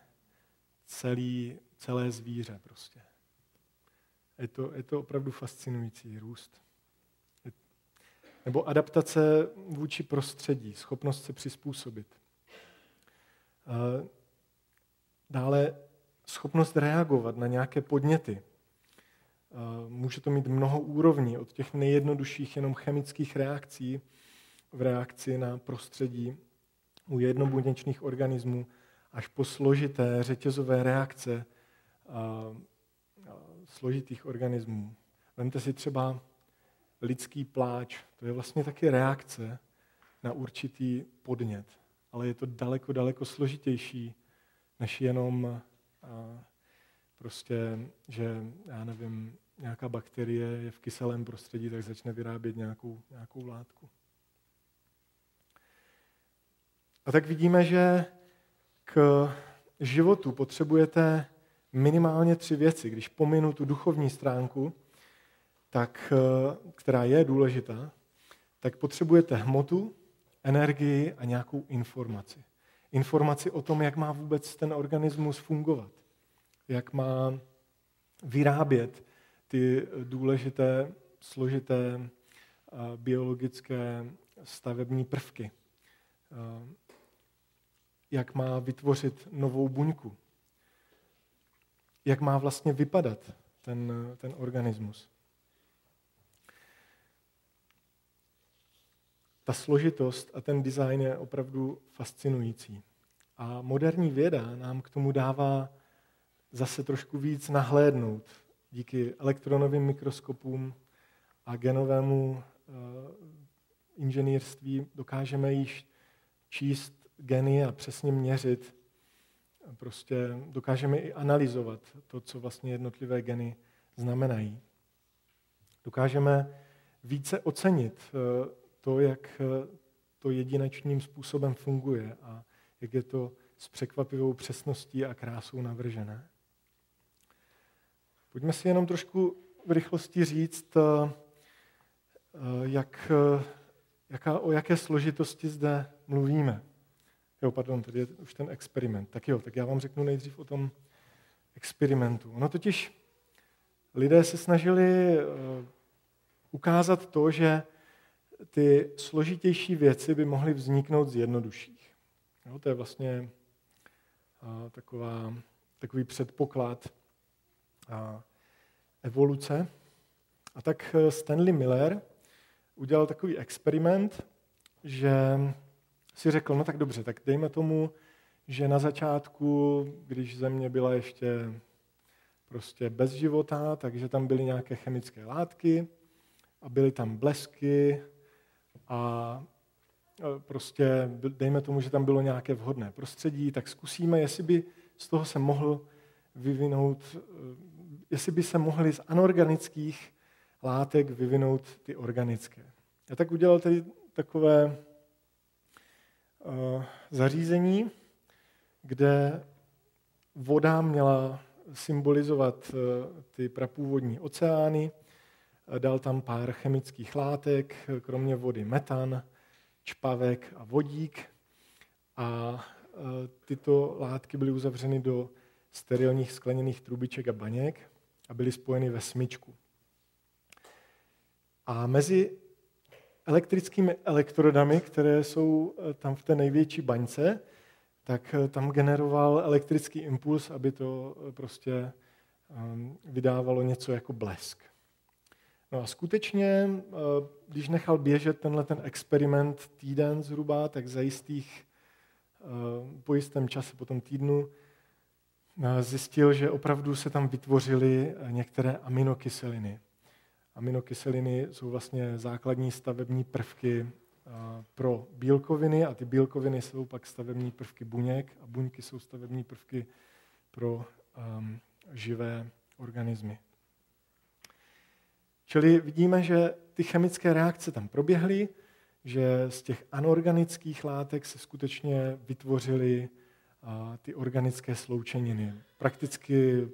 celý, celé zvíře prostě. Je to, je to opravdu fascinující růst. Nebo adaptace vůči prostředí, schopnost se přizpůsobit. Dále schopnost reagovat na nějaké podněty. Může to mít mnoho úrovní, od těch nejjednodušších jenom chemických reakcí v reakci na prostředí u jednobuněčných organismů až po složité řetězové reakce složitých organismů. Vemte si třeba lidský pláč, to je vlastně taky reakce na určitý podnět. Ale je to daleko, daleko složitější, než jenom prostě, že, já nevím, nějaká bakterie je v kyselém prostředí, tak začne vyrábět nějakou, nějakou látku. A tak vidíme, že k životu potřebujete minimálně tři věci. Když pominu tu duchovní stránku, tak, eh, která je důležitá, tak potřebujete hmotu, energii a nějakou informaci. Informaci o tom, jak má vůbec ten organismus fungovat, jak má vyrábět ty důležité, složité biologické stavební prvky, jak má vytvořit novou buňku, jak má vlastně vypadat ten, ten organismus. Ta složitost a ten design je opravdu fascinující. A moderní věda nám k tomu dává zase trošku víc nahlédnout díky elektronovým mikroskopům a genovému uh, inženýrství dokážeme již číst geny a přesně měřit. Prostě dokážeme i analyzovat to, co vlastně jednotlivé geny znamenají. Dokážeme více ocenit uh, to, jak to jedinečným způsobem funguje a jak je to s překvapivou přesností a krásou navržené. Pojďme si jenom trošku v rychlosti říct, eh, eh, jak, eh, jaká, o jaké složitosti zde mluvíme. Jo, pardon, tady je už ten experiment. Tak jo, tak já vám řeknu nejdřív o tom experimentu. Ono totiž lidé se snažili ukázat to, že ty složitější věci by mohly vzniknout z jednodušších. Jo, to je vlastně taková, takový předpoklad a evoluce. A tak eh, Stanley Miller udělal takový experiment, že si řekl, no tak dobře, tak dejme tomu, že na začátku, když Země byla ještě prostě bez života, takže tam byly nějaké chemické látky a byly tam blesky a prostě dejme tomu, že tam bylo nějaké vhodné prostředí, tak zkusíme, jestli by z toho se mohl vyvinout, eh, jestli by se mohly z anorganických látek vyvinout ty organické. Já tak udělal tedy takové uh, zařízení, kde voda měla symbolizovat uh, ty prapůvodní oceány, dal tam pár chemických látek, kromě vody metan, čpavek a vodík. A e, tyto látky byly uzavřeny do sterilních skleněných trubiček a baněk a byly spojeny ve smyčku. A mezi elektrickými elektrodami, které jsou e, tam v té největší baňce, tak e, tam generoval elektrický impuls, aby to prostě vydávalo něco jako blesk. No a skutečně, eh, když nechal běžet tenhle ten experiment týden zhruba, tak za jistých, eh, po jistém čase, po tom týdnu, eh, zjistil, že opravdu se tam vytvořily některé aminokyseliny. Aminokyseliny jsou vlastně základní stavební prvky pro bílkoviny a ty bílkoviny jsou pak stavební prvky buněk a buňky jsou stavební prvky pro um, živé organismy. Čili vidíme, že ty chemické reakce tam proběhly, že z těch anorganických látek se skutečně vytvořily ty organické sloučeniny. Prakticky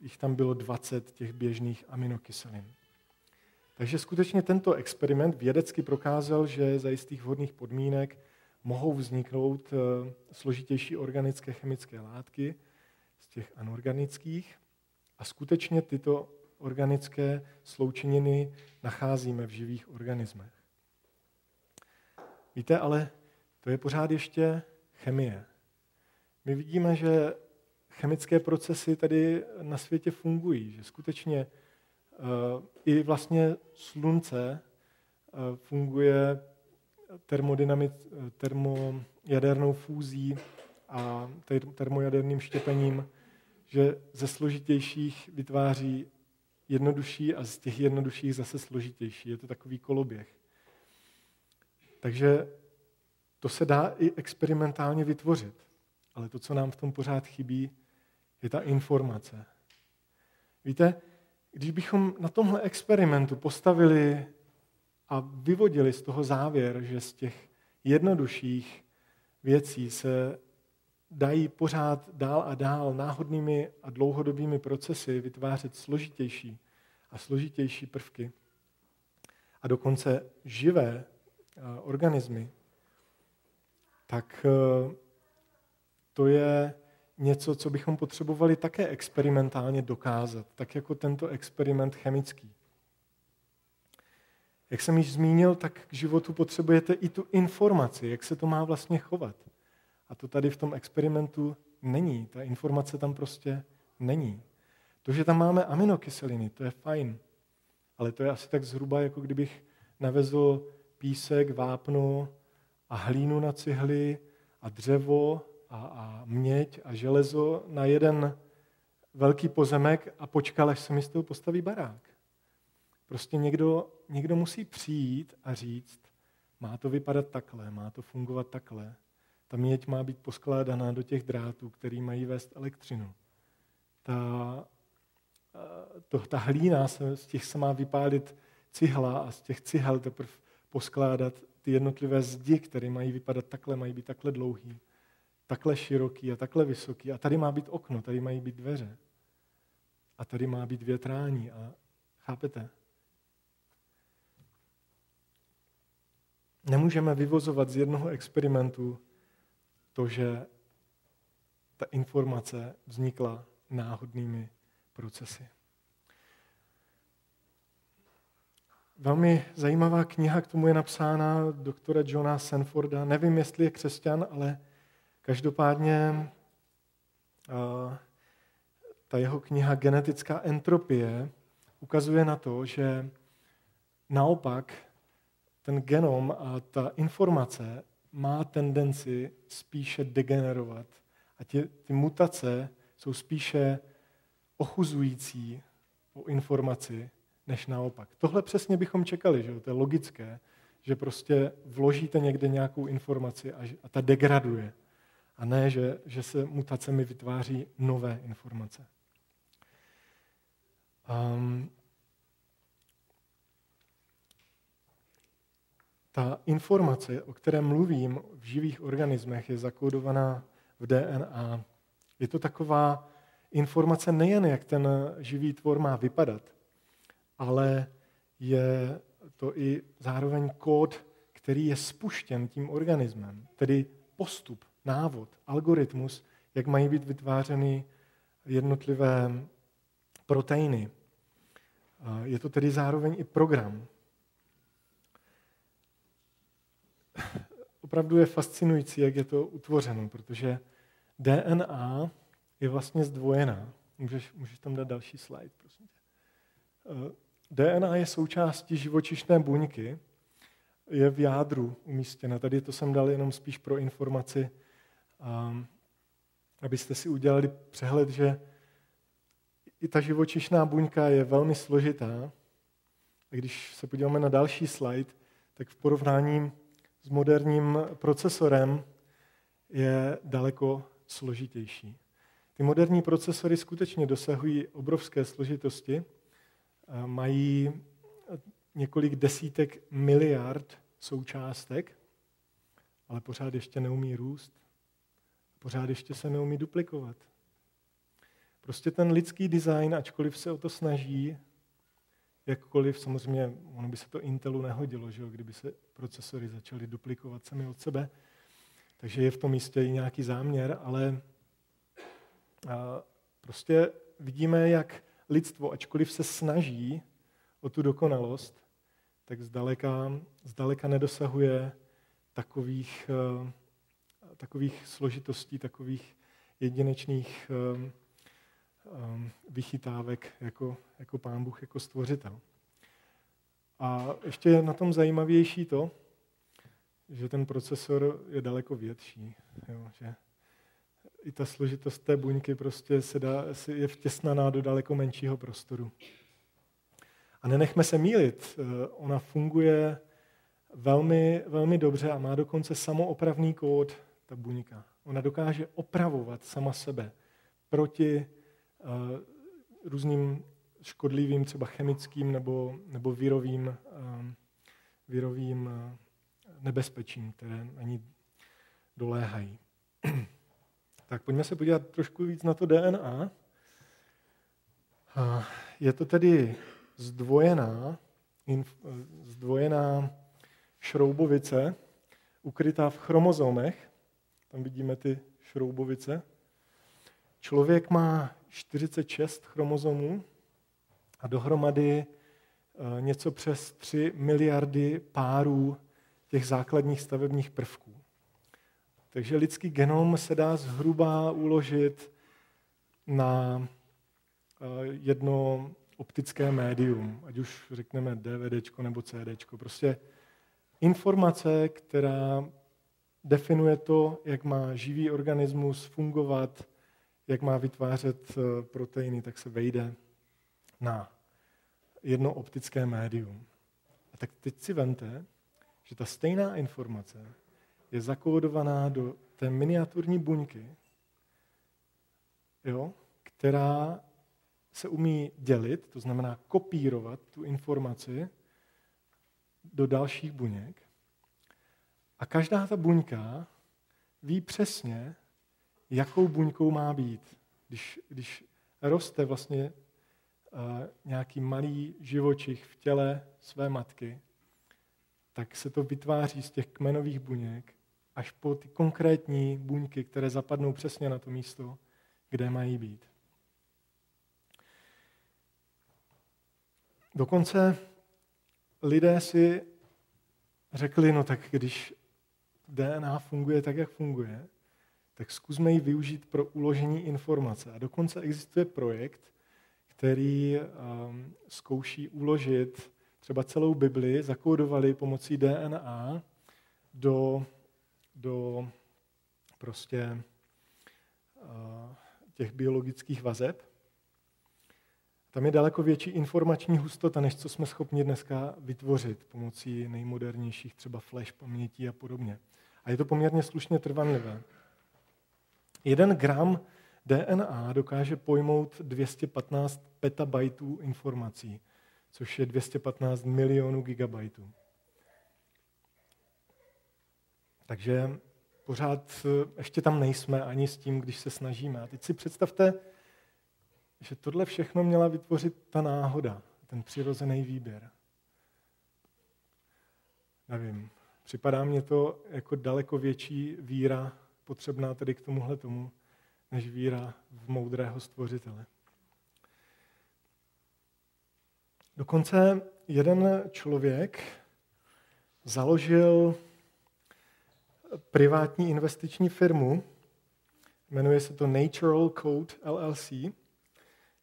jich tam bylo 20 těch běžných aminokyselin. Takže skutečně tento experiment vědecky prokázal, že za jistých vhodných podmínek mohou vzniknout e, složitější organické chemické látky z těch anorganických a skutečně tyto organické sloučeniny nacházíme v živých organismech. Víte, ale to je pořád ještě chemie. My vidíme, že chemické procesy tady na světě fungují, že skutečně uh, i vlastně slunce uh, funguje termodynamic, termojadernou fúzí a termojaderným štěpením, že ze složitějších vytváří jednodušší a z těch jednodušších zase složitější. Je to takový koloběh. Takže to se dá i experimentálně vytvořit. Ale to, co nám v tom pořád chybí, je ta informace. Víte, když bychom na tomhle experimentu postavili a vyvodili z toho závěr, že z těch jednodušších věcí se dají pořád dál a dál náhodnými a dlouhodobými procesy vytvářet složitější a složitější prvky a dokonce živé eh, organismy, tak eh, to je něco, co bychom potřebovali také experimentálně dokázat, tak jako tento experiment chemický. Jak jsem již zmínil, tak k životu potřebujete i tu informaci, jak se to má vlastně chovat. A to tady v tom experimentu není. Ta informace tam prostě není. To, že tam máme aminokyseliny, to je fajn. Ale to je asi tak zhruba, jako kdybych navezl písek, vápno a hlínu na cihly a dřevo a, a měď a železo na jeden velký pozemek a počkal, až se mi z toho postaví barák. Prostě někdo, někdo musí přijít a říct, má to vypadat takhle, má to fungovat takhle. Ta měď má být poskládaná do těch drátů, který mají vést elektřinu. Ta, to, ta hlína, se, z těch se má vypálit cihla a z těch cihel teprve poskládat ty jednotlivé zdi, které mají vypadat takhle, mají být takhle dlouhý, takhle široký a takhle vysoký. A tady má být okno, tady mají být dveře. A tady má být větrání. A chápete? Nemůžeme vyvozovat z jednoho experimentu to, že ta informace vznikla náhodnými procesy. Velmi zajímavá kniha k tomu je napsána doktora Johna Sanforda. Nevím, jestli je křesťan, ale každopádně ta jeho kniha Genetická entropie ukazuje na to, že naopak ten genom a ta informace má tendenci spíše degenerovat. A tě, ty mutace jsou spíše ochuzující o informaci, než naopak. Tohle přesně bychom čekali, že to je logické, že prostě vložíte někde nějakou informaci a, a ta degraduje. A ne, že, že se mutacemi vytváří nové informace. Um, ta informace, o které mluvím v živých organismech, je zakódovaná v DNA. Je to taková informace nejen, jak ten živý tvor má vypadat, ale je to i zároveň kód, který je spuštěn tím organismem, tedy postup, návod, algoritmus, jak mají být vytvářeny jednotlivé proteiny. Je to tedy zároveň i program. Opravdu je fascinující, jak je to utvořeno, protože DNA je vlastně zdvojená. Můžeš, můžeš tam dát další slide, prosím tě. DNA je součástí živočišné buňky, je v jádru umístěna. Tady to jsem dal jenom spíš pro informaci, abyste si udělali přehled, že i ta živočišná buňka je velmi složitá. A když se podíváme na další slide, tak v porovnání s moderním procesorem je daleko složitější. Ty moderní procesory skutečně dosahují obrovské složitosti, mají několik desítek miliard součástek, ale pořád ještě neumí růst, pořád ještě se neumí duplikovat. Prostě ten lidský design, ačkoliv se o to snaží, jakkoliv, samozřejmě, ono by se to Intelu nehodilo, že jo, kdyby se procesory začaly duplikovat sami od sebe, takže je v tom místě i nějaký záměr, ale a prostě vidíme, jak lidstvo, ačkoliv se snaží o tu dokonalost, tak zdaleka, zdaleka nedosahuje takových, takových složitostí, takových jedinečných vychytávek jako, jako pán Bůh, jako stvořitel. A ještě je na tom zajímavější to, že ten procesor je daleko větší. Jo, že i ta složitost té buňky prostě se dá, je vtěsnaná do daleko menšího prostoru. A nenechme se mílit, eh, ona funguje velmi, velmi dobře a má dokonce samoopravný kód, ta buňka. Ona dokáže opravovat sama sebe proti různým škodlivým, třeba chemickým nebo, nebo virovým, virovým nebezpečím, které na ní doléhají. Tak pojďme se podívat trošku víc na to DNA. Je to tedy zdvojená, zdvojená šroubovice, ukrytá v chromozomech. Tam vidíme ty šroubovice. Člověk má 46 chromozomů a dohromady e, něco přes 3 miliardy párů těch základních stavebních prvků. Takže lidský genom se dá zhruba uložit na eh, jedno optické médium, ať už řekneme DVD nebo CD. Prostě informace, která definuje to, jak má živý organismus fungovat, jak má vytvářet eh, proteiny, tak se vejde na jedno optické médium. A tak teď si vente, že ta stejná informace je zakódovaná do té miniaturní buňky, jo, která se umí dělit, to znamená kopírovat tu informaci do dalších buněk. A každá ta buňka ví přesně, jakou buňkou má být. Když, když roste vlastně uh, nějaký malý živočich v těle své matky, tak se to vytváří z těch kmenových buněk až po ty konkrétní buňky, které zapadnou přesně na to místo, kde mají být. Dokonce lidé si řekli, no tak když DNA funguje tak, jak funguje, tak zkusme ji využít pro uložení informace. A dokonce existuje projekt, který um, zkouší uložit třeba celou Bibli, zakódovali pomocí DNA do, do prostě uh, těch biologických vazeb. Tam je daleko větší informační hustota, než co jsme schopni dneska vytvořit pomocí nejmodernějších třeba flash pamětí a podobně. A je to poměrně slušně trvanlivé. Jeden gram DNA dokáže pojmout 215 petabajtů informací, což je 215 milionů gigabajtů. Takže pořád ještě tam nejsme ani s tím, když se snažíme. A teď si představte, že tohle všechno měla vytvořit ta náhoda, ten přirozený výběr. Nevím, připadá mně to jako daleko větší víra potřebná tedy k tomuhle tomu, než víra v moudrého stvořitele. Dokonce jeden člověk založil privátní investiční firmu, jmenuje se to Natural Code LLC,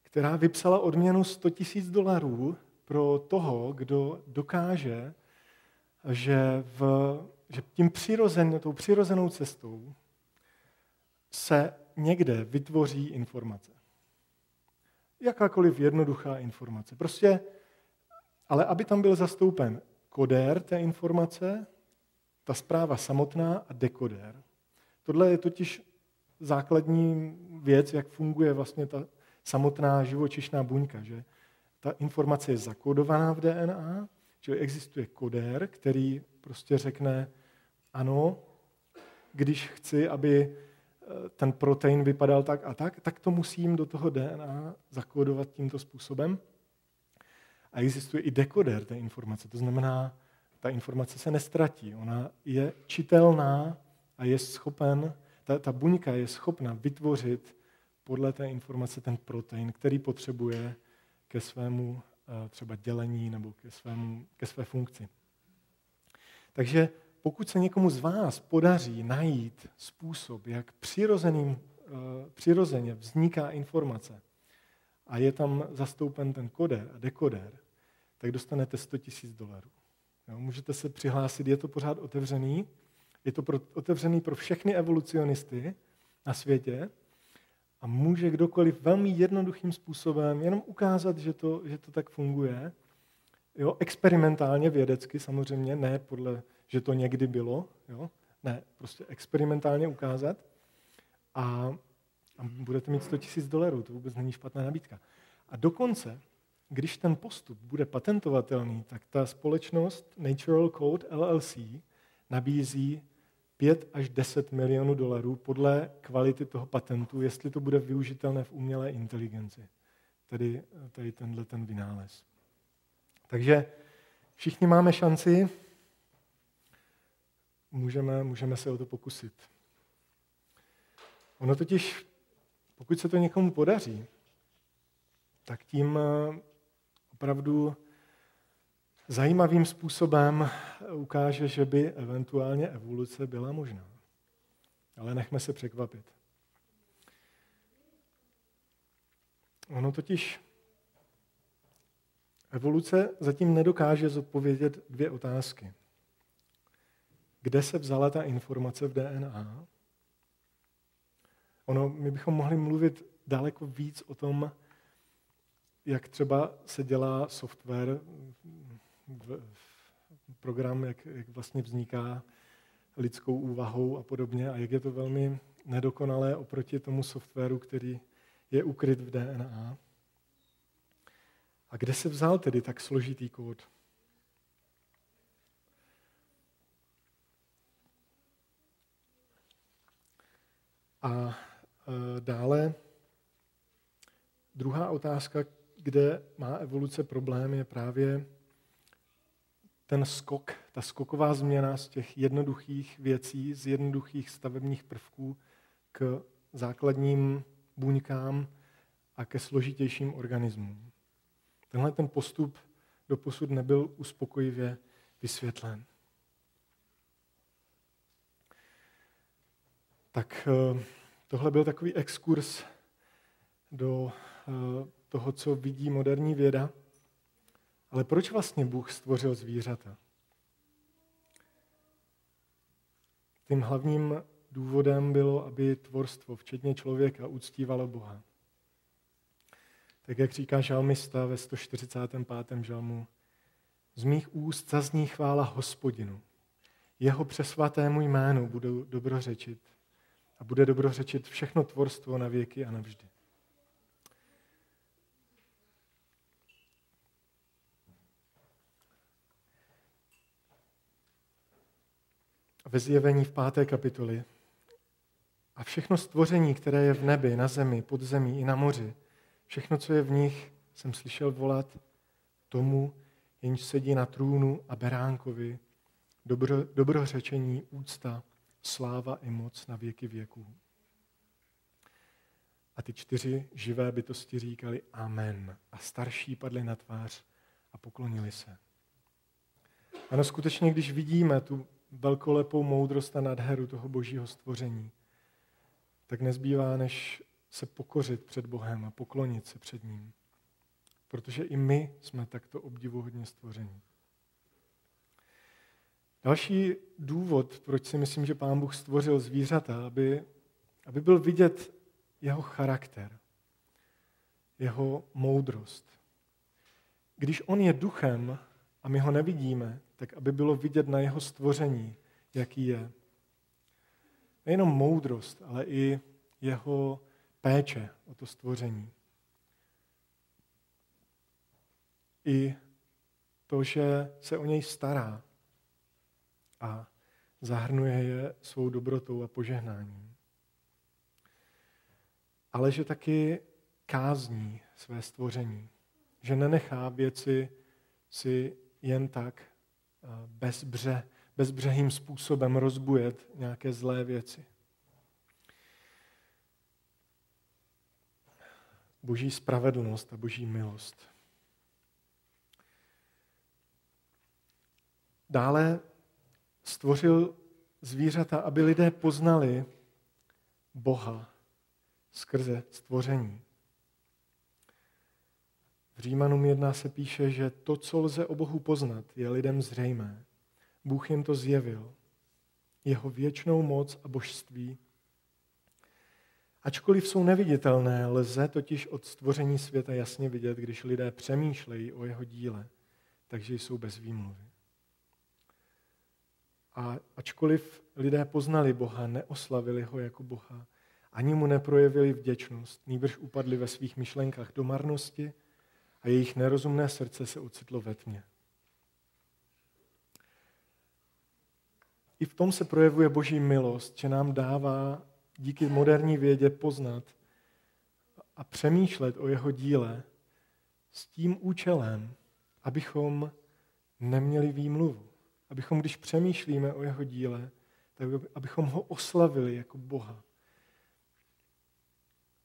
která vypsala odměnu 100 000 dolarů pro toho, kdo dokáže, že, v, že tím přirozen, tou přirozenou cestou se někde vytvoří informace. Jakákoliv jednoduchá informace. Prostě, ale aby tam byl zastoupen kodér té informace, ta zpráva samotná a dekodér. Tohle je totiž základní věc, jak funguje vlastně ta samotná živočišná buňka, že ta informace je zakódovaná v DNA, že existuje kodér, který prostě řekne, ano, když chci, aby ten protein vypadal tak a tak, tak to musím do toho DNA zakódovat tímto způsobem. A existuje i dekoder té informace, to znamená, ta informace se nestratí, ona je čitelná a je schopen, ta, ta buňka je schopna vytvořit podle té informace ten protein, který potřebuje ke svému eh, třeba dělení nebo ke, svému, ke své funkci. Takže pokud se někomu z vás podaří najít způsob, jak přirozeným, eh, přirozeně vzniká informace a je tam zastoupen ten koder a dekoder, tak dostanete 100 000 dolarů. Můžete se přihlásit, je to pořád otevřený, je to pro, otevřený pro všechny evolucionisty na světě, a může kdokoliv velmi jednoduchým způsobem jenom ukázat, že to, že to tak funguje. Jo, experimentálně, vědecky samozřejmě, ne podle, že to někdy bylo, jo, ne, prostě experimentálně ukázat a, a budete mít 100 000 dolarů, to vůbec není špatná nabídka. A dokonce, když ten postup bude patentovatelný, tak ta společnost Natural Code LLC nabízí 5 až 10 milionů dolarů podle kvality toho patentu, jestli to bude využitelné v umělé inteligenci. Tedy, tedy tenhle ten vynález. Takže všichni máme šanci, můžeme, můžeme se o to pokusit. Ono totiž, pokud se to někomu podaří, tak tím eh, opravdu zajímavým způsobem ukáže, že by eventuálně evoluce byla možná. Ale nechme se překvapit. Ono totiž evoluce zatím nedokáže zodpovědět dvě otázky. Kde se vzala ta informace v DNA? ono, my bychom mohli mluvit daleko víc o tom, jak třeba se dělá software, program, jak, jak vlastně vzniká lidskou úvahou a podobně a jak je to velmi nedokonalé oproti tomu softwaru, který je ukryt v DNA. A kde se vzal tedy tak složitý kód? A e, dále druhá otázka, kde má evoluce problém, je právě ten skok, ta skoková změna z těch jednoduchých věcí, z jednoduchých stavebních prvků k základním buňkám a ke složitějším organismům. Tenhle ten postup doposud nebyl uspokojivě vysvětlen. Tak eh, tohle byl takový exkurs do eh, toho, co vidí moderní věda. Ale proč vlastně Bůh stvořil zvířata? Tím hlavním důvodem bylo, aby tvorstvo, včetně člověka, uctívalo Boha. Tak jak říká žalmista ve 145. žalmu, z mých úst zazní chvála hospodinu. Jeho přesvatému jménu budou dobrořečit a bude dobrořečit všechno tvorstvo na věky a navždy. ve zjevení v páté kapitoli. A všechno stvoření, které je v nebi, na zemi, pod zemí i na moři, všechno, co je v nich, jsem slyšel volat tomu, jenž sedí na trůnu a beránkovi, dobro, dobrořečení, úcta, sláva i moc na věky věků. A ty čtyři živé bytosti říkali Amen. A starší padli na tvář a poklonili se. Ano, skutečně, když vidíme tu velkolepou moudrost a nadheru toho božího stvoření, tak nezbývá, než se pokořit před Bohem a poklonit se před ním. Protože i my jsme takto obdivuhodně stvoření. Další důvod, proč si myslím, že Pán Bůh stvořil zvířata, aby, aby byl vidět jeho charakter, jeho moudrost. Když on je duchem a my ho nevidíme, tak aby bylo vidět na jeho stvoření, jaký je. Nejenom moudrost, ale i jeho péče o to stvoření. I to, že se o něj stará a zahrnuje je svou dobrotou a požehnáním. Ale že taky kázní své stvoření. Že nenechá věci si jen tak bezbře, bezbřehým způsobem rozbujet nějaké zlé věci. Boží spravedlnost a boží milost. Dále stvořil zvířata, aby lidé poznali Boha skrze stvoření. V Římanům 1 se píše, že to, co lze o Bohu poznat, je lidem zřejmé. Bůh jim to zjevil. Jeho věčnou moc a božství. Ačkoliv jsou neviditelné, lze totiž od stvoření světa jasně vidět, když lidé přemýšlejí o jeho díle, takže jsou bez výmluvy. A ačkoliv lidé poznali Boha, neoslavili ho jako Boha, ani mu neprojevili vděčnost, nýbrž upadli ve svých myšlenkách do marnosti, a jejich nerozumné srdce se ocitlo ve tmě. I v tom se projevuje boží milost, že nám dává díky moderní vědě poznat a přemýšlet o jeho díle s tím účelem, abychom neměli výmluvu. Abychom, když přemýšlíme o jeho díle, tak abychom ho oslavili jako Boha.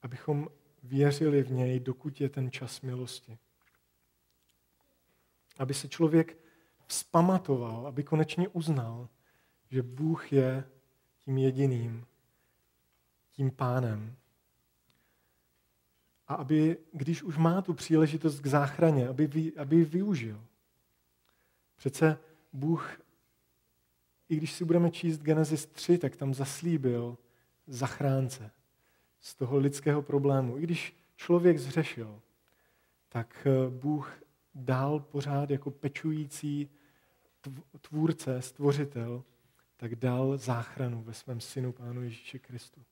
Abychom věřili v něj, dokud je ten čas milosti. Aby se člověk vzpamatoval, aby konečně uznal, že Bůh je tím jediným, tím pánem. A aby, když už má tu příležitost k záchraně, aby, aby ji využil. Přece Bůh, i když si budeme číst Genesis 3, tak tam zaslíbil zachránce z toho lidského problému. I když člověk zřešil, tak eh, Bůh dál pořád jako pečující tvůrce, stvořitel, tak dal záchranu ve svém synu Pánu Ježíši Kristu.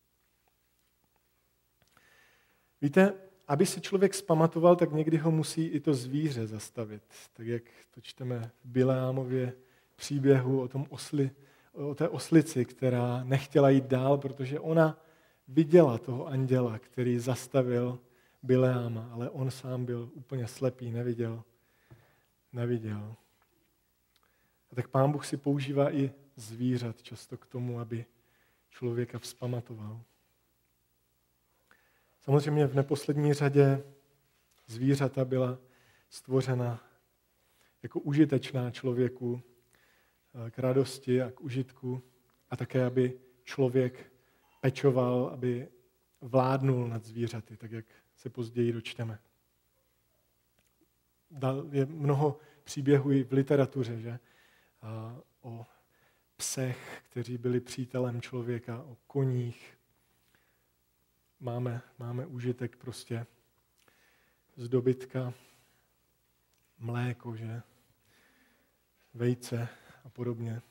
Víte, aby si člověk spamatoval, tak někdy ho musí i to zvíře zastavit. Tak jak to čteme v Bileámově příběhu o, tom osli, o té oslici, která nechtěla jít dál, protože ona viděla toho anděla, který zastavil Bileáma, ale on sám byl úplně slepý, neviděl. Neviděl. A tak pán Bůh si používá i zvířat často k tomu, aby člověka vzpamatoval. Samozřejmě v neposlední řadě zvířata byla stvořena jako užitečná člověku eh, k radosti a k užitku a také, aby člověk pečoval, aby vládnul nad zvířaty, tak jak se později dočteme. Je mnoho příběhů i v literatuře, že? o psech, kteří byli přítelem člověka, o koních. Máme, máme užitek prostě z dobytka, mléko, že? vejce a podobně.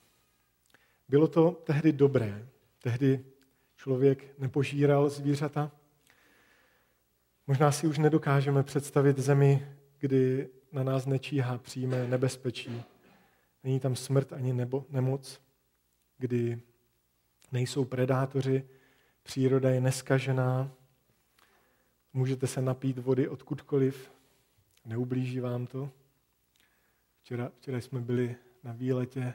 Bylo to tehdy dobré. Tehdy člověk nepožíral zvířata. Možná si už nedokážeme představit zemi, kdy na nás nečíhá přímé nebezpečí. Není tam smrt ani nebo, nemoc kdy nejsou predátoři, příroda je neskažená, můžete se napít vody odkudkoliv, neublíží vám to. Včera, včera jsme byli na výletě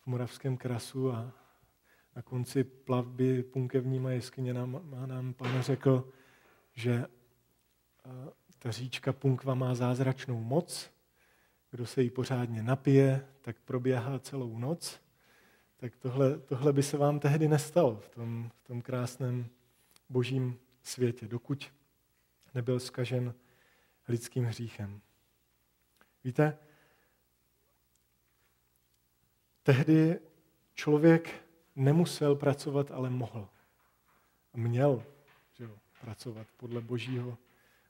v Moravském krasu a na konci plavby punkevníma jeskyně nám, nám pán řekl, že ta říčka Punkva má zázračnou moc. Kdo se jí pořádně napije, tak proběhá celou noc tak tohle, tohle by se vám tehdy nestalo v tom, v tom krásném božím světě, dokud nebyl skažen lidským hříchem. Víte, tehdy člověk nemusel pracovat, ale mohl. Měl že jo, pracovat podle božího,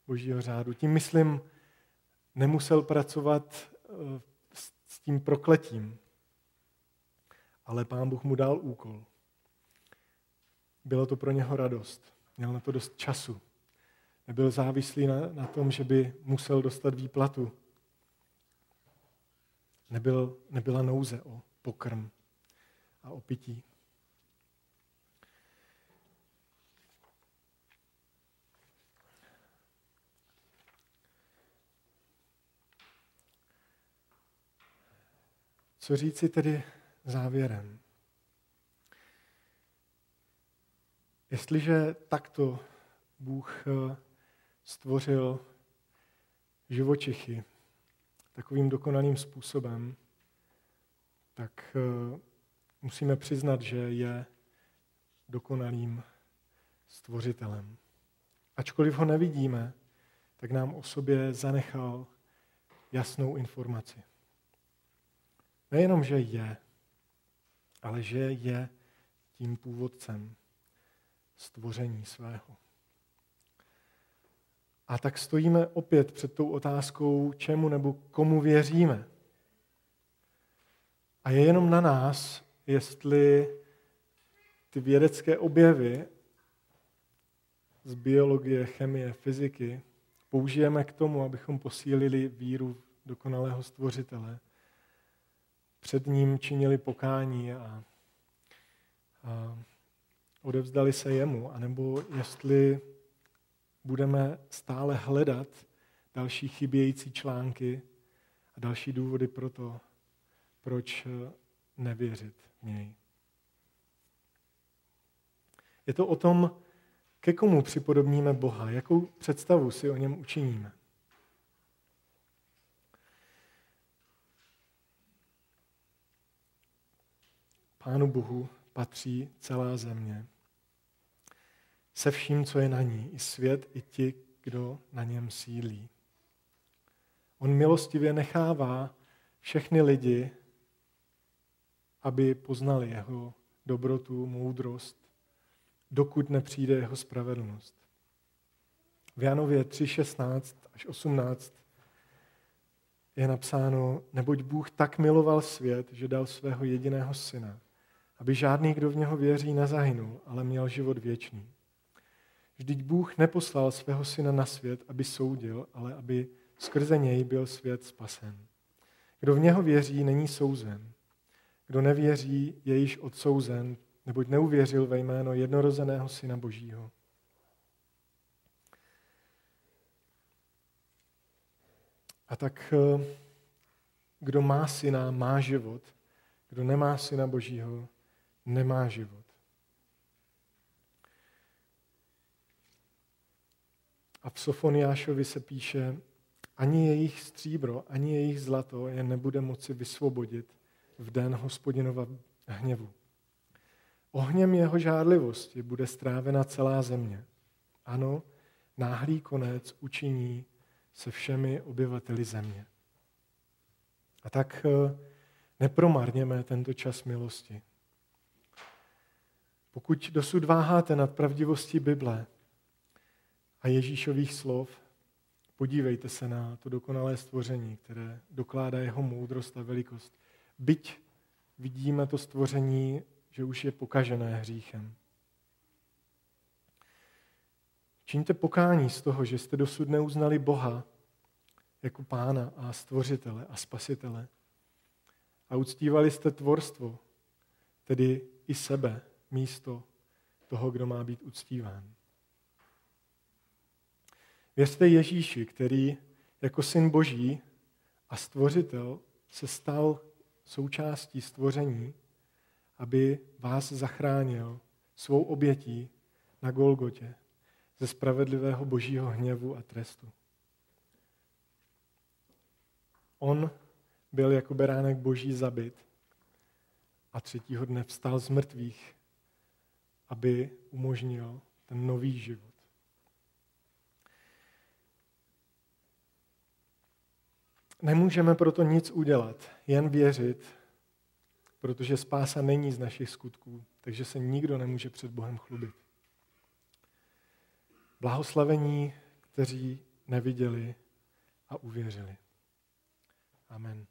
božího řádu. Tím myslím, nemusel pracovat eh, s tím prokletím, ale pán Bůh mu dal úkol. Bylo to pro něho radost. Měl na to dost času. Nebyl závislý na, na tom, že by musel dostat výplatu. Nebyl, nebyla nouze o pokrm a o pití. Co říci tedy závěrem. Jestliže takto Bůh eh, stvořil živočichy takovým dokonalým způsobem, tak eh, musíme přiznat, že je dokonalým stvořitelem. Ačkoliv ho nevidíme, tak nám o sobě zanechal jasnou informaci. Nejenom, že je, ale že je tím původcem stvoření svého. A tak stojíme opět před tou otázkou, čemu nebo komu věříme. A je jenom na nás, jestli ty vědecké objevy z biologie, chemie, fyziky použijeme k tomu, abychom posílili víru dokonalého stvořitele, před ním činili pokání a, a odevzdali se jemu, anebo jestli budeme stále hledat další chybějící články a další důvody pro to, proč nevěřit v něj. Je to o tom, ke komu připodobníme Boha, jakou představu si o něm učiníme. Pánu Bohu patří celá země. Se vším, co je na ní, i svět, i ti, kdo na něm sílí. On milostivě nechává všechny lidi, aby poznali jeho dobrotu, moudrost, dokud nepřijde jeho spravedlnost. V Janově 3.16 až 18 je napsáno, neboť Bůh tak miloval svět, že dal svého jediného syna, aby žádný, kdo v něho věří, nezahynul, ale měl život věčný. Vždyť Bůh neposlal svého syna na svět, aby soudil, ale aby skrze něj byl svět spasen. Kdo v něho věří, není souzen. Kdo nevěří, je již odsouzen, neboť neuvěřil ve jméno jednorozeného syna Božího. A tak eh, kdo má syna, má život. Kdo nemá syna Božího, nemá život. A v Sofoniášovi se píše, ani jejich stříbro, ani jejich zlato je nebude moci vysvobodit v den hospodinova hněvu. Ohněm jeho žádlivosti bude strávena celá země. Ano, náhlý konec učiní se všemi obyvateli země. A tak eh, nepromarněme tento čas milosti. Pokud dosud váháte nad pravdivostí Bible a Ježíšových slov, podívejte se na to dokonalé stvoření, které dokládá jeho moudrost a velikost. Byť vidíme to stvoření, že už je pokažené hříchem. Čiňte pokání z toho, že jste dosud neuznali Boha jako pána a stvořitele a spasitele. A uctívali jste tvorstvo, tedy i sebe, místo toho, kdo má být uctíván. Věřte Ježíši, který jako syn Boží a stvořitel se stal součástí stvoření, aby vás zachránil svou obětí na Golgotě ze spravedlivého božího hněvu a trestu. On byl jako beránek boží zabit a třetího dne vstal z mrtvých, aby umožnil ten nový život. Nemůžeme proto nic udělat, jen věřit, protože spása není z našich skutků, takže se nikdo nemůže před Bohem chlubit. Blahoslavení, kteří neviděli a uvěřili. Amen.